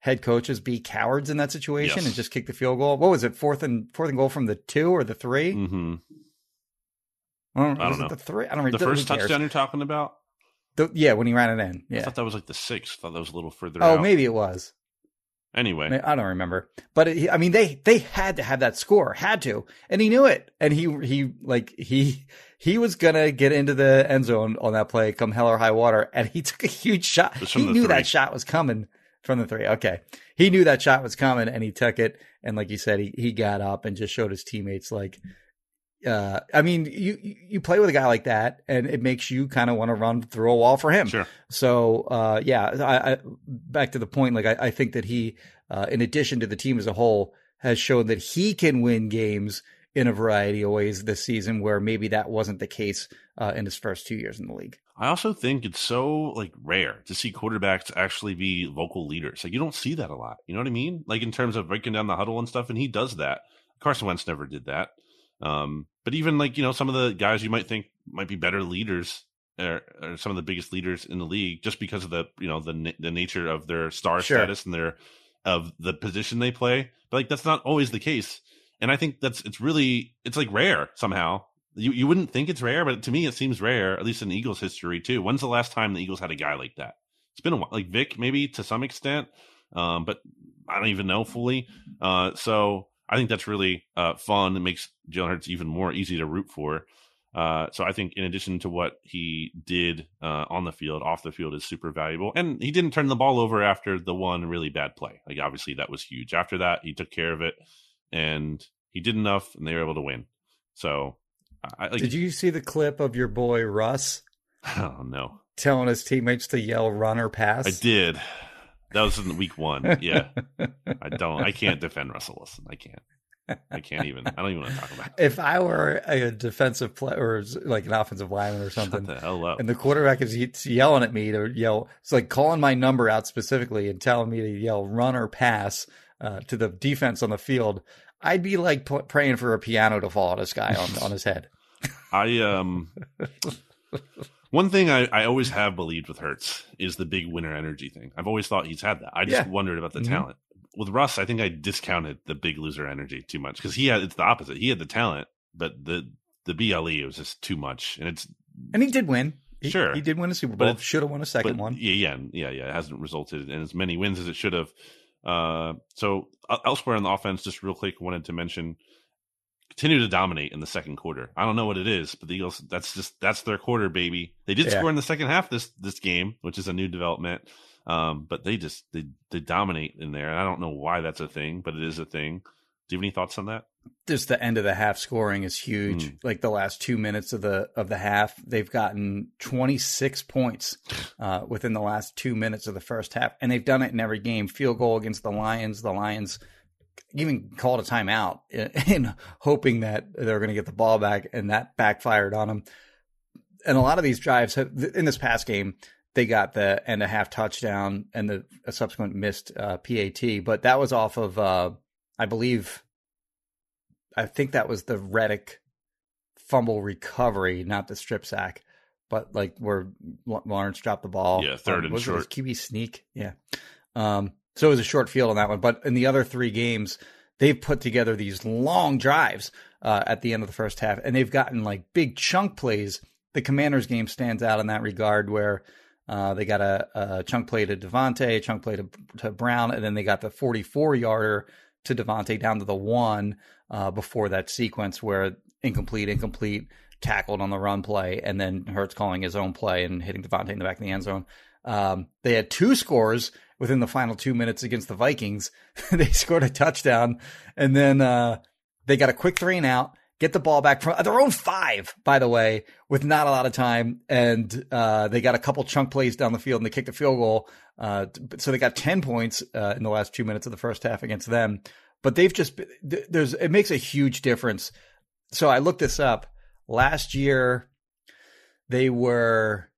head coaches be cowards in that situation Yes. and just kick the field goal. What was it? Fourth and fourth and goal from the two or the 3 hmm I don't, I don't know. the three? I don't The first touchdown you're talking about? The, yeah, when he ran it in. Yeah, I thought that was like the sixth. I thought that was a little further Oh, out. maybe it was. Anyway, I don't remember, but it, I mean, they they had to have that score, had to, and he knew it, and he he like he he was gonna get into the end zone on that play, come hell or high water, and he took a huge shot. He knew three. that shot was coming from the three. Okay, he knew that shot was coming, and he took it, and like you said, he he got up and just showed his teammates like. Uh, I mean, you you play with a guy like that, and it makes you kind of want to run through a wall for him. sure. So uh, yeah, I, I, back to the point. Like I, I think that he, uh, in addition to the team as a whole, has shown that he can win games in a variety of ways this season, where maybe that wasn't the case uh, in his first two years in the league. I also think it's so like rare to see quarterbacks actually be vocal leaders. Like you don't see that a lot. You know what I mean? Like in terms of breaking down the huddle and stuff, and he does that. Carson Wentz never did that. Um, but even like you know some of the guys you might think might be better leaders, or, or some of the biggest leaders in the league, just because of the you know the the nature of their star Sure. status and their of the position they play. But like that's not always the case. And I think that's it's really it's like rare somehow. You you wouldn't think it's rare, but to me it seems rare, at least in Eagles history too. When's the last time the Eagles had a guy like that? It's been a while. Like Vic, maybe to some extent, um, but I don't even know fully. Uh, so I think that's really uh, fun. It makes Jalen Hurts even more easy to root for. Uh, so I think in addition to what he did uh, on the field, off the field is super valuable. And he didn't turn the ball over after the one really bad play. Like obviously that was huge. After that, he took care of it, and he did enough, and they were able to win. So, I, like, Did you see the clip of your boy Russ Oh no, telling his teammates to yell "run or pass"? I did. That was in week one. Yeah, I don't. I can't defend Russell Wilson. I can't. I can't even. I don't even want to talk about it. if I were a defensive player or like an offensive lineman or Shut something, the hell up. and the quarterback is is yelling at me to yell. It's like calling my number out specifically and telling me to yell run or pass uh, to the defense on the field. I'd be like p- praying for a piano to fall on this guy on, on his head. I um one thing I, I always have believed with Hurts is the big winner energy thing. I've always thought he's had that. I just Yeah. wondered about the Mhm. talent. With Russ, I think I discounted the big loser energy too much because he had it's the opposite. He had the talent, but the the BLE was just too much, and it's And he did win. He, Sure. he did win a Super Bowl. Should have won a second but one. Yeah, yeah, yeah, yeah. It hasn't resulted in as many wins as it should have. Uh, so uh, elsewhere in the offense, just real quick, wanted to mention continue to dominate in the second quarter. I don't know what it is, but the Eagles that's just that's their quarter, baby. They did Yeah. score in the second half this this game, which is a new development. Um, but they just they they dominate in there. And I don't know why that's a thing, but it is a thing. Do you have any thoughts on that? Just the end of the half scoring is huge. Mm. Like the last two minutes of the of the half, they've gotten 26 points uh, within the last two minutes of the first half, and they've done it in every game. Field goal against the Lions. The Lions even called a timeout in, in hoping that they're going to get the ball back, and that backfired on them. And a lot of these drives have, in this past game, they got the end a half touchdown and the a subsequent missed uh, PAT, but that was off of, uh, I believe, I think that was the Reddick fumble recovery, not the strip sack. but like where Lawrence dropped the ball. Yeah, third um, and was short. QB sneak. Yeah. Um, so it was a short field on that one, but in the other three games, they've put together these long drives uh, at the end of the first half, and they've gotten like big chunk plays. The Commanders game stands out in that regard, where uh, they got a, a, chunk play to DeVonta, a chunk play to, to, Brown, and then they got the 44 yarder to DeVonta down to the one uh, before that sequence where incomplete, incomplete, tackled on the run play, and then Hurts calling his own play and hitting DeVonta in the back of the end zone. Um, they had two scores within the final two minutes against the Vikings. they scored a touchdown, and then uh, they got a quick three and out. Get the ball back from their own five, by the way, with not a lot of time, and uh, they got a couple chunk plays down the field, and they kicked a field goal. Uh, so they got ten points uh, in the last two minutes of the first half against them. But they've just there's it makes a huge difference. So I looked this up last year. They were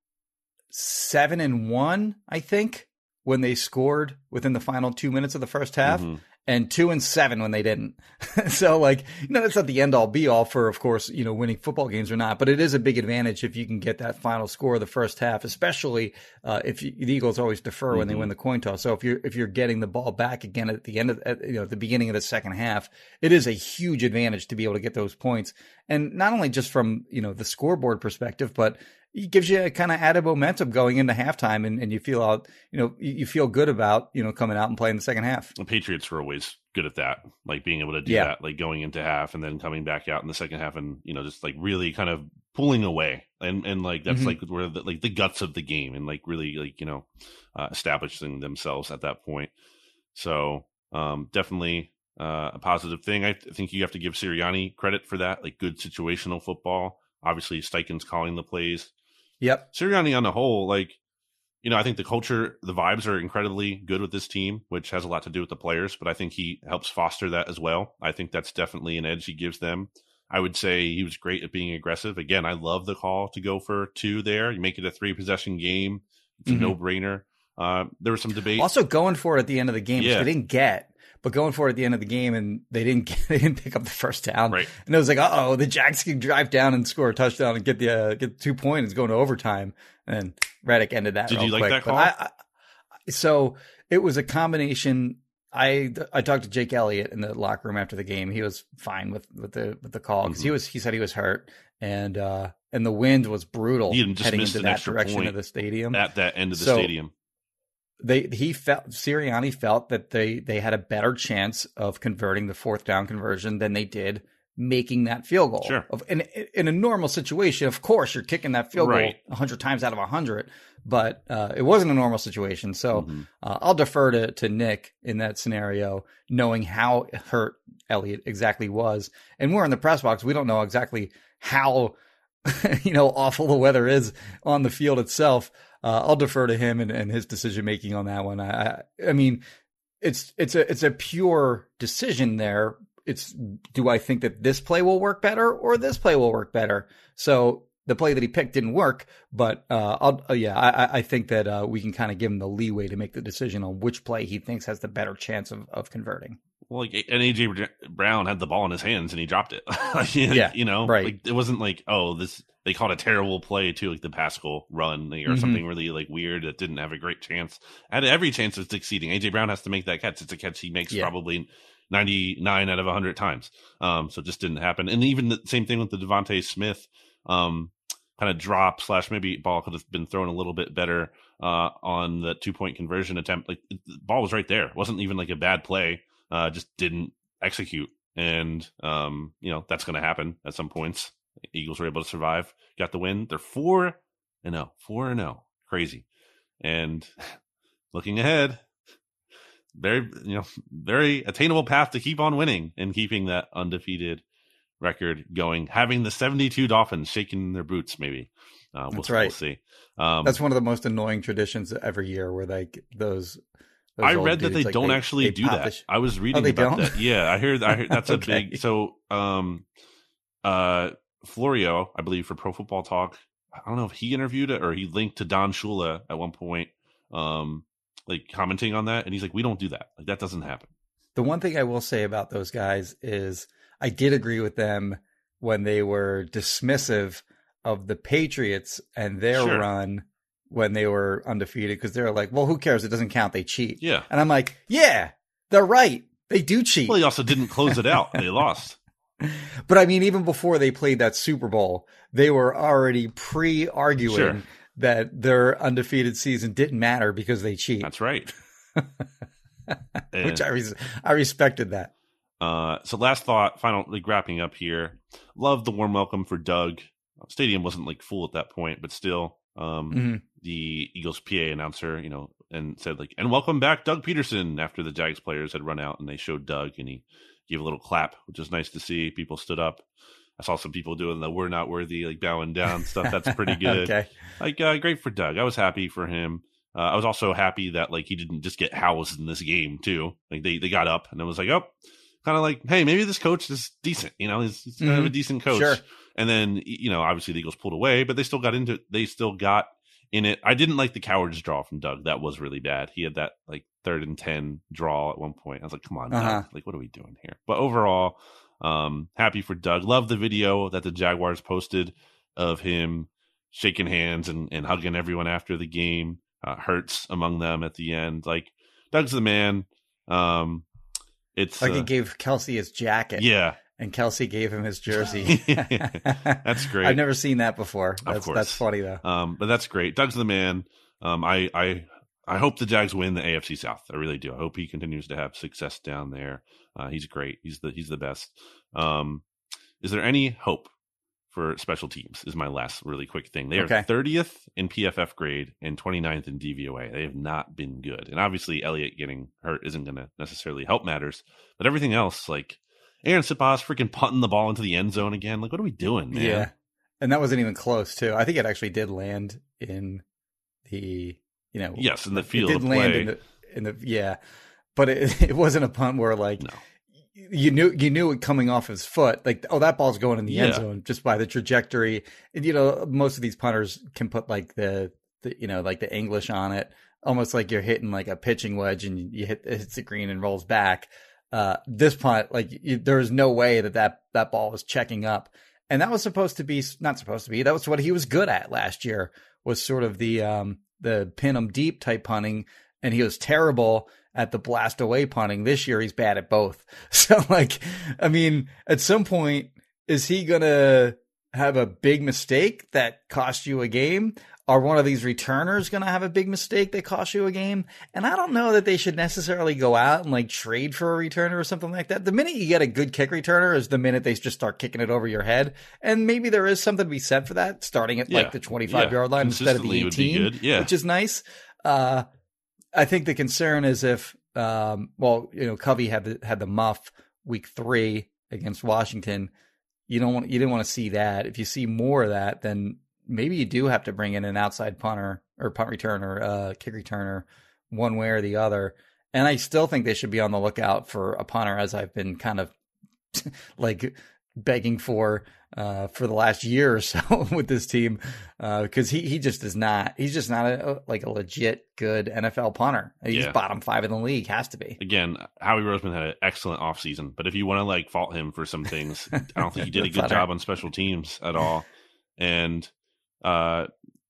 seven and one, I think, when they scored within the final two minutes of the first half. Mm-hmm. And two and seven when they didn't. so, like, you know, that's not the end all be all for, of course, you know, winning football games or not, but it is a big advantage if you can get that final score of the first half, especially uh, if you, the Eagles always defer mm-hmm. when they win the coin toss. So if you're if you're getting the ball back again at the end of at, you know at the beginning of the second half, it is a huge advantage to be able to get those points, and not only just from you know the scoreboard perspective, but it gives you a kind of added momentum going into halftime and, and you feel out, you know, you feel good about, you know, coming out and playing the second half. The Patriots were always good at that, like being able to do yeah. that, like going into half and then coming back out in the second half and, you know, just like really kind of pulling away. And, and like, that's mm-hmm. like where the, like the guts of the game and like really like, you know, uh, establishing themselves at that point. So, um, definitely, uh, a positive thing. I th- think you have to give Sirianni credit for that, like good situational football. Obviously, Steichen's calling the plays. Yep. Sirianni on the whole, like, you know, I think the culture, the vibes are incredibly good with this team, which has a lot to do with the players, but I think he helps foster that as well. I think that's definitely an edge he gives them. I would say he was great at being aggressive. Again, I love the call to go for two there. You make it a three possession game. It's mm-hmm. a no brainer. Uh, there was some debate. Also going for it at the end of the game, yeah. which they didn't get but going for it at the end of the game and they didn't get, they didn't pick up the first down. Right. And it was like, oh, the Jags can drive down and score a touchdown and get the uh, get two points going to overtime. And Reddick ended that. Did you like quick. that call? I, I, so it was a combination. I I talked to Jake Elliott in the locker room after the game. He was fine with with the with the call because mm-hmm. he was he said he was hurt and uh and the wind was brutal heading into that direction of the stadium at that end of the so, stadium they he felt Sirianni felt that they they had a better chance of converting the fourth down conversion than they did making that field goal. Sure. Of, in in a normal situation, of course, you're kicking that field right. goal hundred times out of hundred, but uh, it wasn't a normal situation. So mm-hmm. uh, I'll defer to to Nick in that scenario, knowing how hurt Elliott exactly was, and we're in the press box. We don't know exactly how you know awful the weather is on the field itself uh, I'll defer to him and, and his decision making on that one. I, I mean, it's it's a it's a pure decision there. It's do I think that this play will work better or this play will work better? So the play that he picked didn't work, but uh, uh, yeah, I, I think that uh, we can kind of give him the leeway to make the decision on which play he thinks has the better chance of, of converting. Well, like, and AJ Brown had the ball in his hands and he dropped it. yeah, you know, right? Like, it wasn't like, oh, this they called a terrible play too, like the Pascal run or mm-hmm. something really like weird that didn't have a great chance. Had every chance of succeeding. AJ Brown has to make that catch. It's a catch he makes yeah. probably 99 out of 100 times. Um, so it just didn't happen. And even the same thing with the DeVonta Smith um, kind of drop slash maybe ball could have been thrown a little bit better uh, on the two point conversion attempt. Like the ball was right there. It wasn't even like a bad play. Uh, just didn't execute. And, um, you know, that's going to happen at some points. Eagles were able to survive, got the win. They're four and no, four and no, crazy. And looking ahead, very you know very attainable path to keep on winning and keeping that undefeated record going. Having the seventy-two Dolphins shaking their boots, maybe. Uh, we'll, That's right. We'll see. Um, That's one of the most annoying traditions every year, where like those I read that they like don't they, actually they do that. I was reading oh, about don't? that. Yeah, I heard. I heard that's okay. a big. So, um, uh, Florio, I believe, for Pro Football Talk. I don't know if he interviewed it or he linked to Don Shula at one point, um, like commenting on that, and he's like, "We don't do that. Like that doesn't happen." The one thing I will say about those guys is I did agree with them when they were dismissive of the Patriots and their Sure. run when they were undefeated because they're like, well, who cares? It doesn't count. They cheat. Yeah. And I'm like, yeah, they're right. They do cheat. Well, he also didn't close it out. They lost. But I mean, even before they played that Super Bowl, they were already pre arguing Sure. that their undefeated season didn't matter because they cheat, That's right. Which I, res- I respected that. Uh, so last thought, finally wrapping up here. Love the warm welcome for Doug. Stadium wasn't like full at that point, but still, um, Mhm. The Eagles PA announcer, you know, and said like, "And welcome back, Doug Pederson." After the Jags players had run out, and they showed Doug, and he gave a little clap, which was nice to see. People stood up. I saw some people doing the "We're not worthy" like bowing down stuff. That's pretty good. okay. Like, uh, great for Doug. I was happy for him. Uh, I was also happy that like he didn't just get housed in this game too. Like they they got up and it was like, oh, kind of like, hey, maybe this coach is decent. You know, he's, he's kind of a Mhm. decent coach. Sure. And then you know, obviously the Eagles pulled away, but they still got into. They still got in it. I didn't like the cowards draw from Doug. That was really bad. He had that like third and ten draw at one point. I was like, come on, Uh-huh. Like, what are we doing here? But overall, um, happy for Doug. Love the video that the Jaguars posted of him shaking hands and, and hugging everyone after the game. Uh, Hurts among them at the end. Like Doug's the man. Um, it's Like uh, he gave Kelce his jacket. yeah, And Kelce gave him his jersey. That's great. I've never seen that before. That's course. that's funny though. Um, but that's great. Doug's the man. Um, I, I, I hope the Jags win the AFC South. I really do. I hope he continues to have success down there. Uh, he's great. He's the he's the best. Um, is there any hope for special teams? Is my last really quick thing. They are 30th in PFF grade and 29th in DVOA. They have not been good. And obviously, Elliott getting hurt isn't going to necessarily help matters. But everything else, like Arryn Siposs freaking punting the ball into the end zone again. Like, what are we doing, man? Yeah. And that wasn't even close too. I think it actually did land in the you know Yes, in the field. it did land play. in the in the yeah. But it it wasn't a punt where like No. you knew you knew it coming off his foot. Like, oh, that ball's going in the end zone just by the trajectory. And, you know, most of these punters can put like the, the you know, like the English on it, almost like you're hitting like a pitching wedge and you hit it hits the green and rolls back. Uh, this punt, like you, there was no way that, that that ball was checking up, and that was supposed to be not supposed to be. That was what he was good at last year. Was sort of the um the pin 'em deep type punting, and he was terrible at the blast away punting. This year he's bad at both. So like, I mean, at some point, is he gonna have a big mistake that cost you a game? Are one of these returners gonna have a big mistake that costs you a game? And I don't know that they should necessarily go out and like trade for a returner or something like that. The minute you get a good kick returner is the minute they just start kicking it over your head. And maybe there is something to be said for that, starting at Yeah. like the 25 Yeah. yard line instead of the Consistently would be 18, good. Yeah. which is nice. Uh, I think the concern is if, um, well, you know, Covey had the, had the muff week three against Washington. You don't want, you didn't want to see that. If you see more of that, then maybe you do have to bring in an outside punter or punt returner, uh, kick returner, one way or the other. And I still think they should be on the lookout for a punter, as I've been kind of like begging for uh, for the last year or so with this team because he he just is not he's just not a, like a legit good NFL punter. He's Yeah. bottom five in the league, has to be. Again, Howie Roseman had an excellent offseason, but if you want to like fault him for some things, I don't think he did a good job on special teams at all. And uh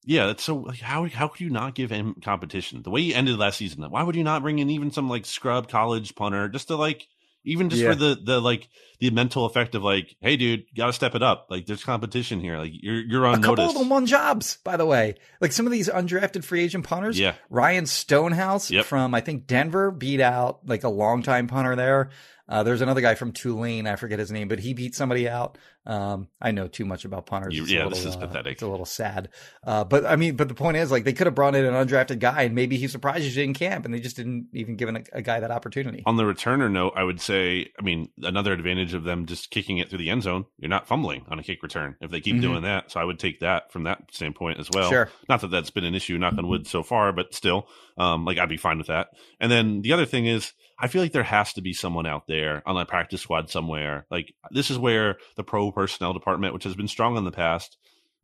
yeah, that's so how how could you not give him competition? The way he ended last season, why would you not bring in even some like scrub college punter just to like even just Yeah. for the the like the mental effect of like, hey dude, gotta step it up. Like there's competition here. Like you're you're on A couple of them won jobs, by the way. Like some of these undrafted free agent punters. Yeah. Ryan Stonehouse Yep. from I think Denver beat out like a longtime punter there. Uh, there's another guy from Tulane, I forget his name, but he beat somebody out. Um, I know too much about punters. You- yeah, little, this is uh, pathetic. It's a little sad. Uh, but I mean, but the point is, like, they could have brought in an undrafted guy, and maybe he surprises you in camp, and they just didn't even give a, a guy that opportunity. On the returner note, I would say, I mean, another advantage of them just kicking it through the end zone, you're not fumbling on a kick return if they keep Mhm. doing that. So I would take that from that standpoint as well. Sure. Not that that's been an issue, knock on wood, so far, but still, um, like I'd be fine with that. And then the other thing is, I feel like there has to be someone out there on that practice squad somewhere. Like this is where the pro personnel department, which has been strong in the past,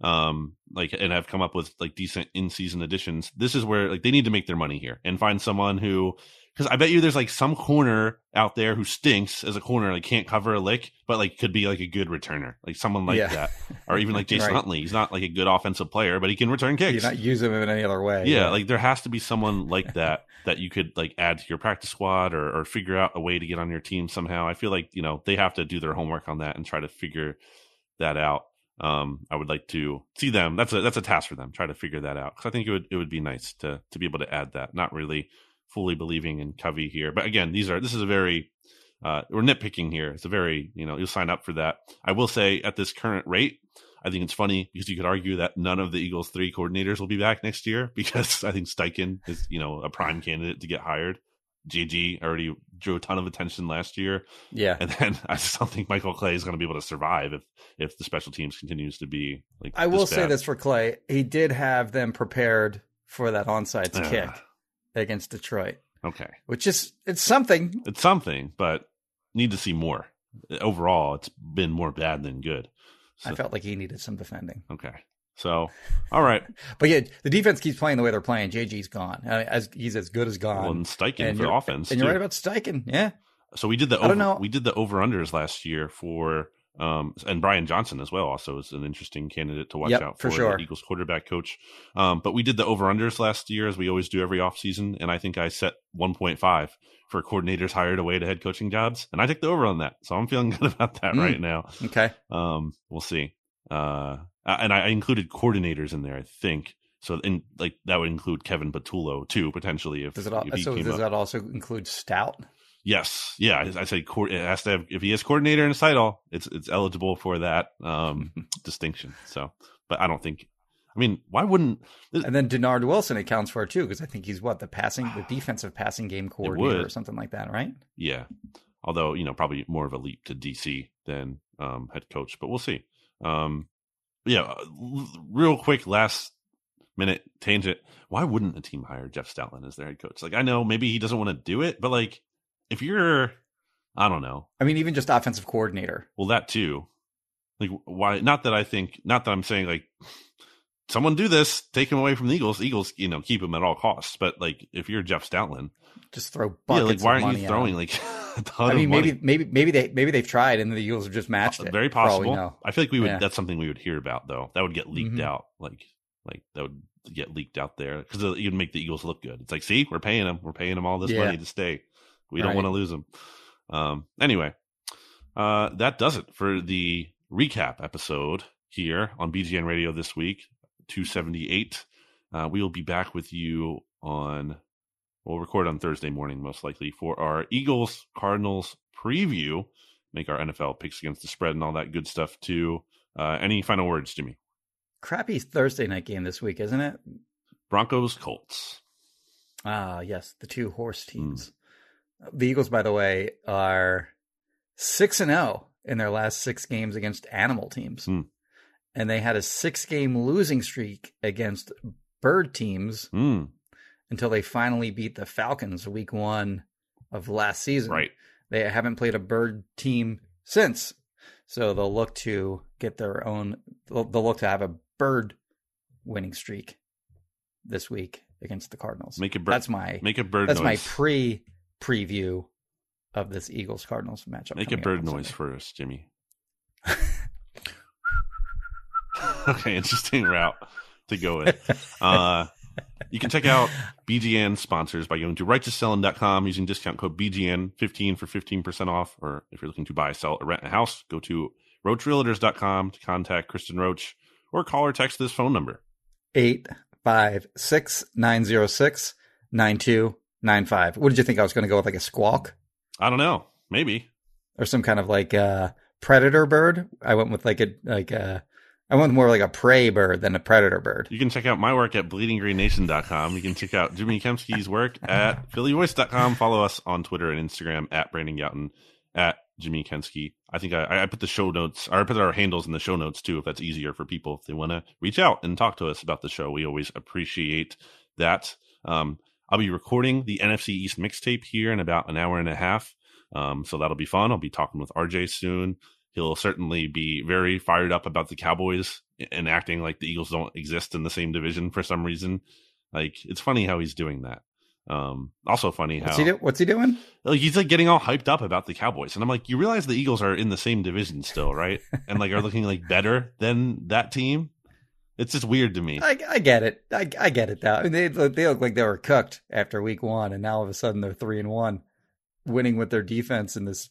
um, like and have come up with like decent in season additions. This is where like they need to make their money here and find someone who because I bet you there's like some corner out there who stinks as a corner, like can't cover a lick, but like could be like a good returner, like someone like Yeah. that, or even like Jason Right. Huntley. He's not like a good offensive player, but he can return You kicks. not use him in any other way. yeah, like there has to be someone like that that you could like add to your practice squad or, or figure out a way to get on your team somehow. I feel like you know they have to do their homework on that and try to figure that out. Um, I would like to see them. That's a that's a task for them. Try to figure that out because I think it would it would be nice to to be able to add that. Not really fully believing in Covey here, but again, these are this is a very uh, we're nitpicking here. It's a very you know you'll sign up for that. I will say at this current rate, I think it's funny because you could argue that none of the Eagles three coordinators will be back next year because I think Steichen is you know a prime candidate to get hired. JG already drew a ton of attention last year, yeah. and then I just don't think Michael Clay is going to be able to survive if if the special teams continues to be like. I will say this for Clay: he did have them prepared for that onside Ugh. kick against Detroit, Okay, which is it's something. it's something, but need to see more. Overall, it's been more bad than good. I felt like he needed some defending, okay, so all right, but yeah, the defense keeps playing the way they're playing. JG's gone. Uh, as he's as good as gone. well, and Steichen and for offense. and you're right about Steichen. Yeah, So we did the I don't over, know. we did the over unders last year for um and Brian Johnson as well also is an interesting candidate to watch Yep, out for for, sure. Eagles quarterback coach. Um but we did the over unders last year as we always do every offseason and I think I set 1.5 for coordinators hired away to head coaching jobs and I took the over on that. So I'm feeling good about that Mm. right now. okay. Um we'll see. Uh and I I included coordinators in there I think. So in like that would include Kevin Patullo too potentially if, Does it all, if so? Does up. that also include Stout? Yes, yeah. I, I say co- it has to have if he has coordinator in his title, it's it's eligible for that um distinction. So, but I don't think. I mean, why wouldn't And then Dennard Wilson accounts for it too, because I think he's what the passing, the defensive passing game coordinator or something like that, right? yeah? Although you know, probably more of a leap to DC than um head coach, but we'll see. Um, yeah. Real quick, last minute tangent. Why wouldn't a team hire Jeff Stoutland as their head coach? Like, I know maybe he doesn't want to do it, but like, if you're, I don't know, I mean, even just offensive coordinator. Well, that too. Like, why? Not that I think. Not that I'm saying like someone do this, take him away from the Eagles. Eagles, you know, keep him at all costs. But like, if you're Jeff Stoutland, Just throw buckets. yeah, like why aren't you throwing like I mean, of money? maybe, maybe, maybe they, maybe they've tried, and the Eagles have just matched it. Very possible. know. I feel like we would. Yeah. That's something we would hear about though. That would get leaked Mhm. out. Like, like that would get leaked out there because you'd make the Eagles look good. It's like, see, we're paying them. We're paying them all this Yeah. money to stay. We don't want to lose them. Um. Anyway, uh, that does it for the recap episode here on BGN Radio this week, two seventy eight. Uh, we will be back with you on. We'll record on Thursday morning, most likely, for our Eagles Cardinals preview. Make our NFL picks against the spread and all that good stuff too. Uh, any final words, Jimmy? Crappy Thursday night game this week, isn't it? Broncos Colts. Ah, yes, the two horse teams. The Eagles, by the way, are six and zero in their last six games against animal teams, Hmm. And they had a six-game losing streak against bird teams Hmm. until they finally beat the Falcons week one of last season. Right. They haven't played a bird team since, so they'll look to get their own. They'll, they'll look to have a bird winning streak this week against the Cardinals. Make a bird. That's my make a bird that's my noise. pre preview of this Eagles Cardinals matchup. make a bird noise Sunday. for us, Jimmy. okay, interesting route to go with. Uh, you can check out BGN sponsors by going to righteousfelon.com using discount code BGN15 for 15% off. Or if you're looking to buy, sell, or rent a house, go to roachrealtors.com to contact Kristen Roach or call or text this phone number. 856 906 9295. What did you think I was going to go with? Like a squawk I don't know. Maybe. or some kind of like uh predator bird? I went with like a like a. I want more like a prey bird than a predator bird. You can check out my work at bleedinggreennation.com. You can check out Jimmy Kempski's work at phillyvoice.com. Follow us on Twitter and Instagram at Brandon Gowton, at Jimmy Kempski. I think I, I put the show notes, or I put our handles in the show notes too, if that's easier for people if they want to reach out and talk to us about the show. We always appreciate that. Um, I'll be recording the NFC East mixtape here in about an hour and a half. Um, so that'll be fun. I'll be talking with RJ soon. He'll certainly be very fired up about the Cowboys and acting like the Eagles don't exist in the same division for some reason. Like it's funny how he's doing that. Um, also funny What's how he, do- what's he doing? like, he's like getting all hyped up about the Cowboys, and I'm like, you realize the Eagles are in the same division still, right? and like are looking like better than that team. It's just weird to me. I, I get it. I, I get it. Though I mean, they they look like they were cooked after week one, and now all of a sudden they're three and one, winning with their defense and this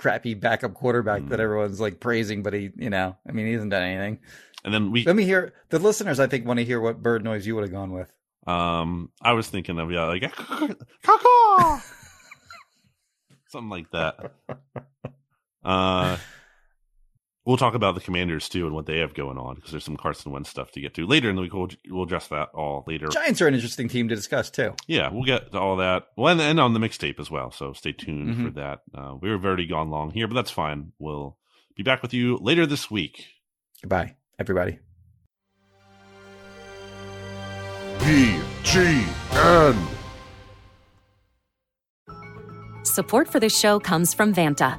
crappy backup quarterback that Mm. everyone's like praising, but he, you know, I mean, he hasn't done anything. And then we, Let me hear the listeners. I think want to hear what bird noise you would have gone with. um, I was thinking of yeah, like something like that. Uh, we'll talk about the Commanders too and what they have going on because there's some Carson Wentz stuff to get to later in the week. We'll we'll address that all later. Giants are an interesting team to discuss too. Yeah, we'll get to all that. Well, and, and on the mixtape as well. So stay tuned Mhm. for that. Uh, we've already gone long here, but that's fine. We'll be back with you later this week. Goodbye, everybody. BGN. Support for this show comes from Vanta.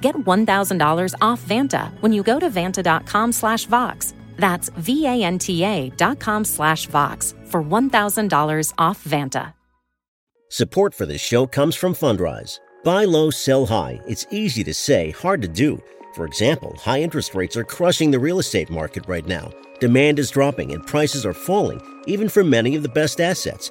Get $1,000 off Vanta when you go to vanta.com slash Vox. That's V-A-N-T-A dot com slash Vox for $1,000 off Vanta. Support for this show comes from Fundrise. Buy low, sell high. It's easy to say, hard to do. For example, high interest rates are crushing the real estate market right now. Demand is dropping and prices are falling, even for many of the best assets.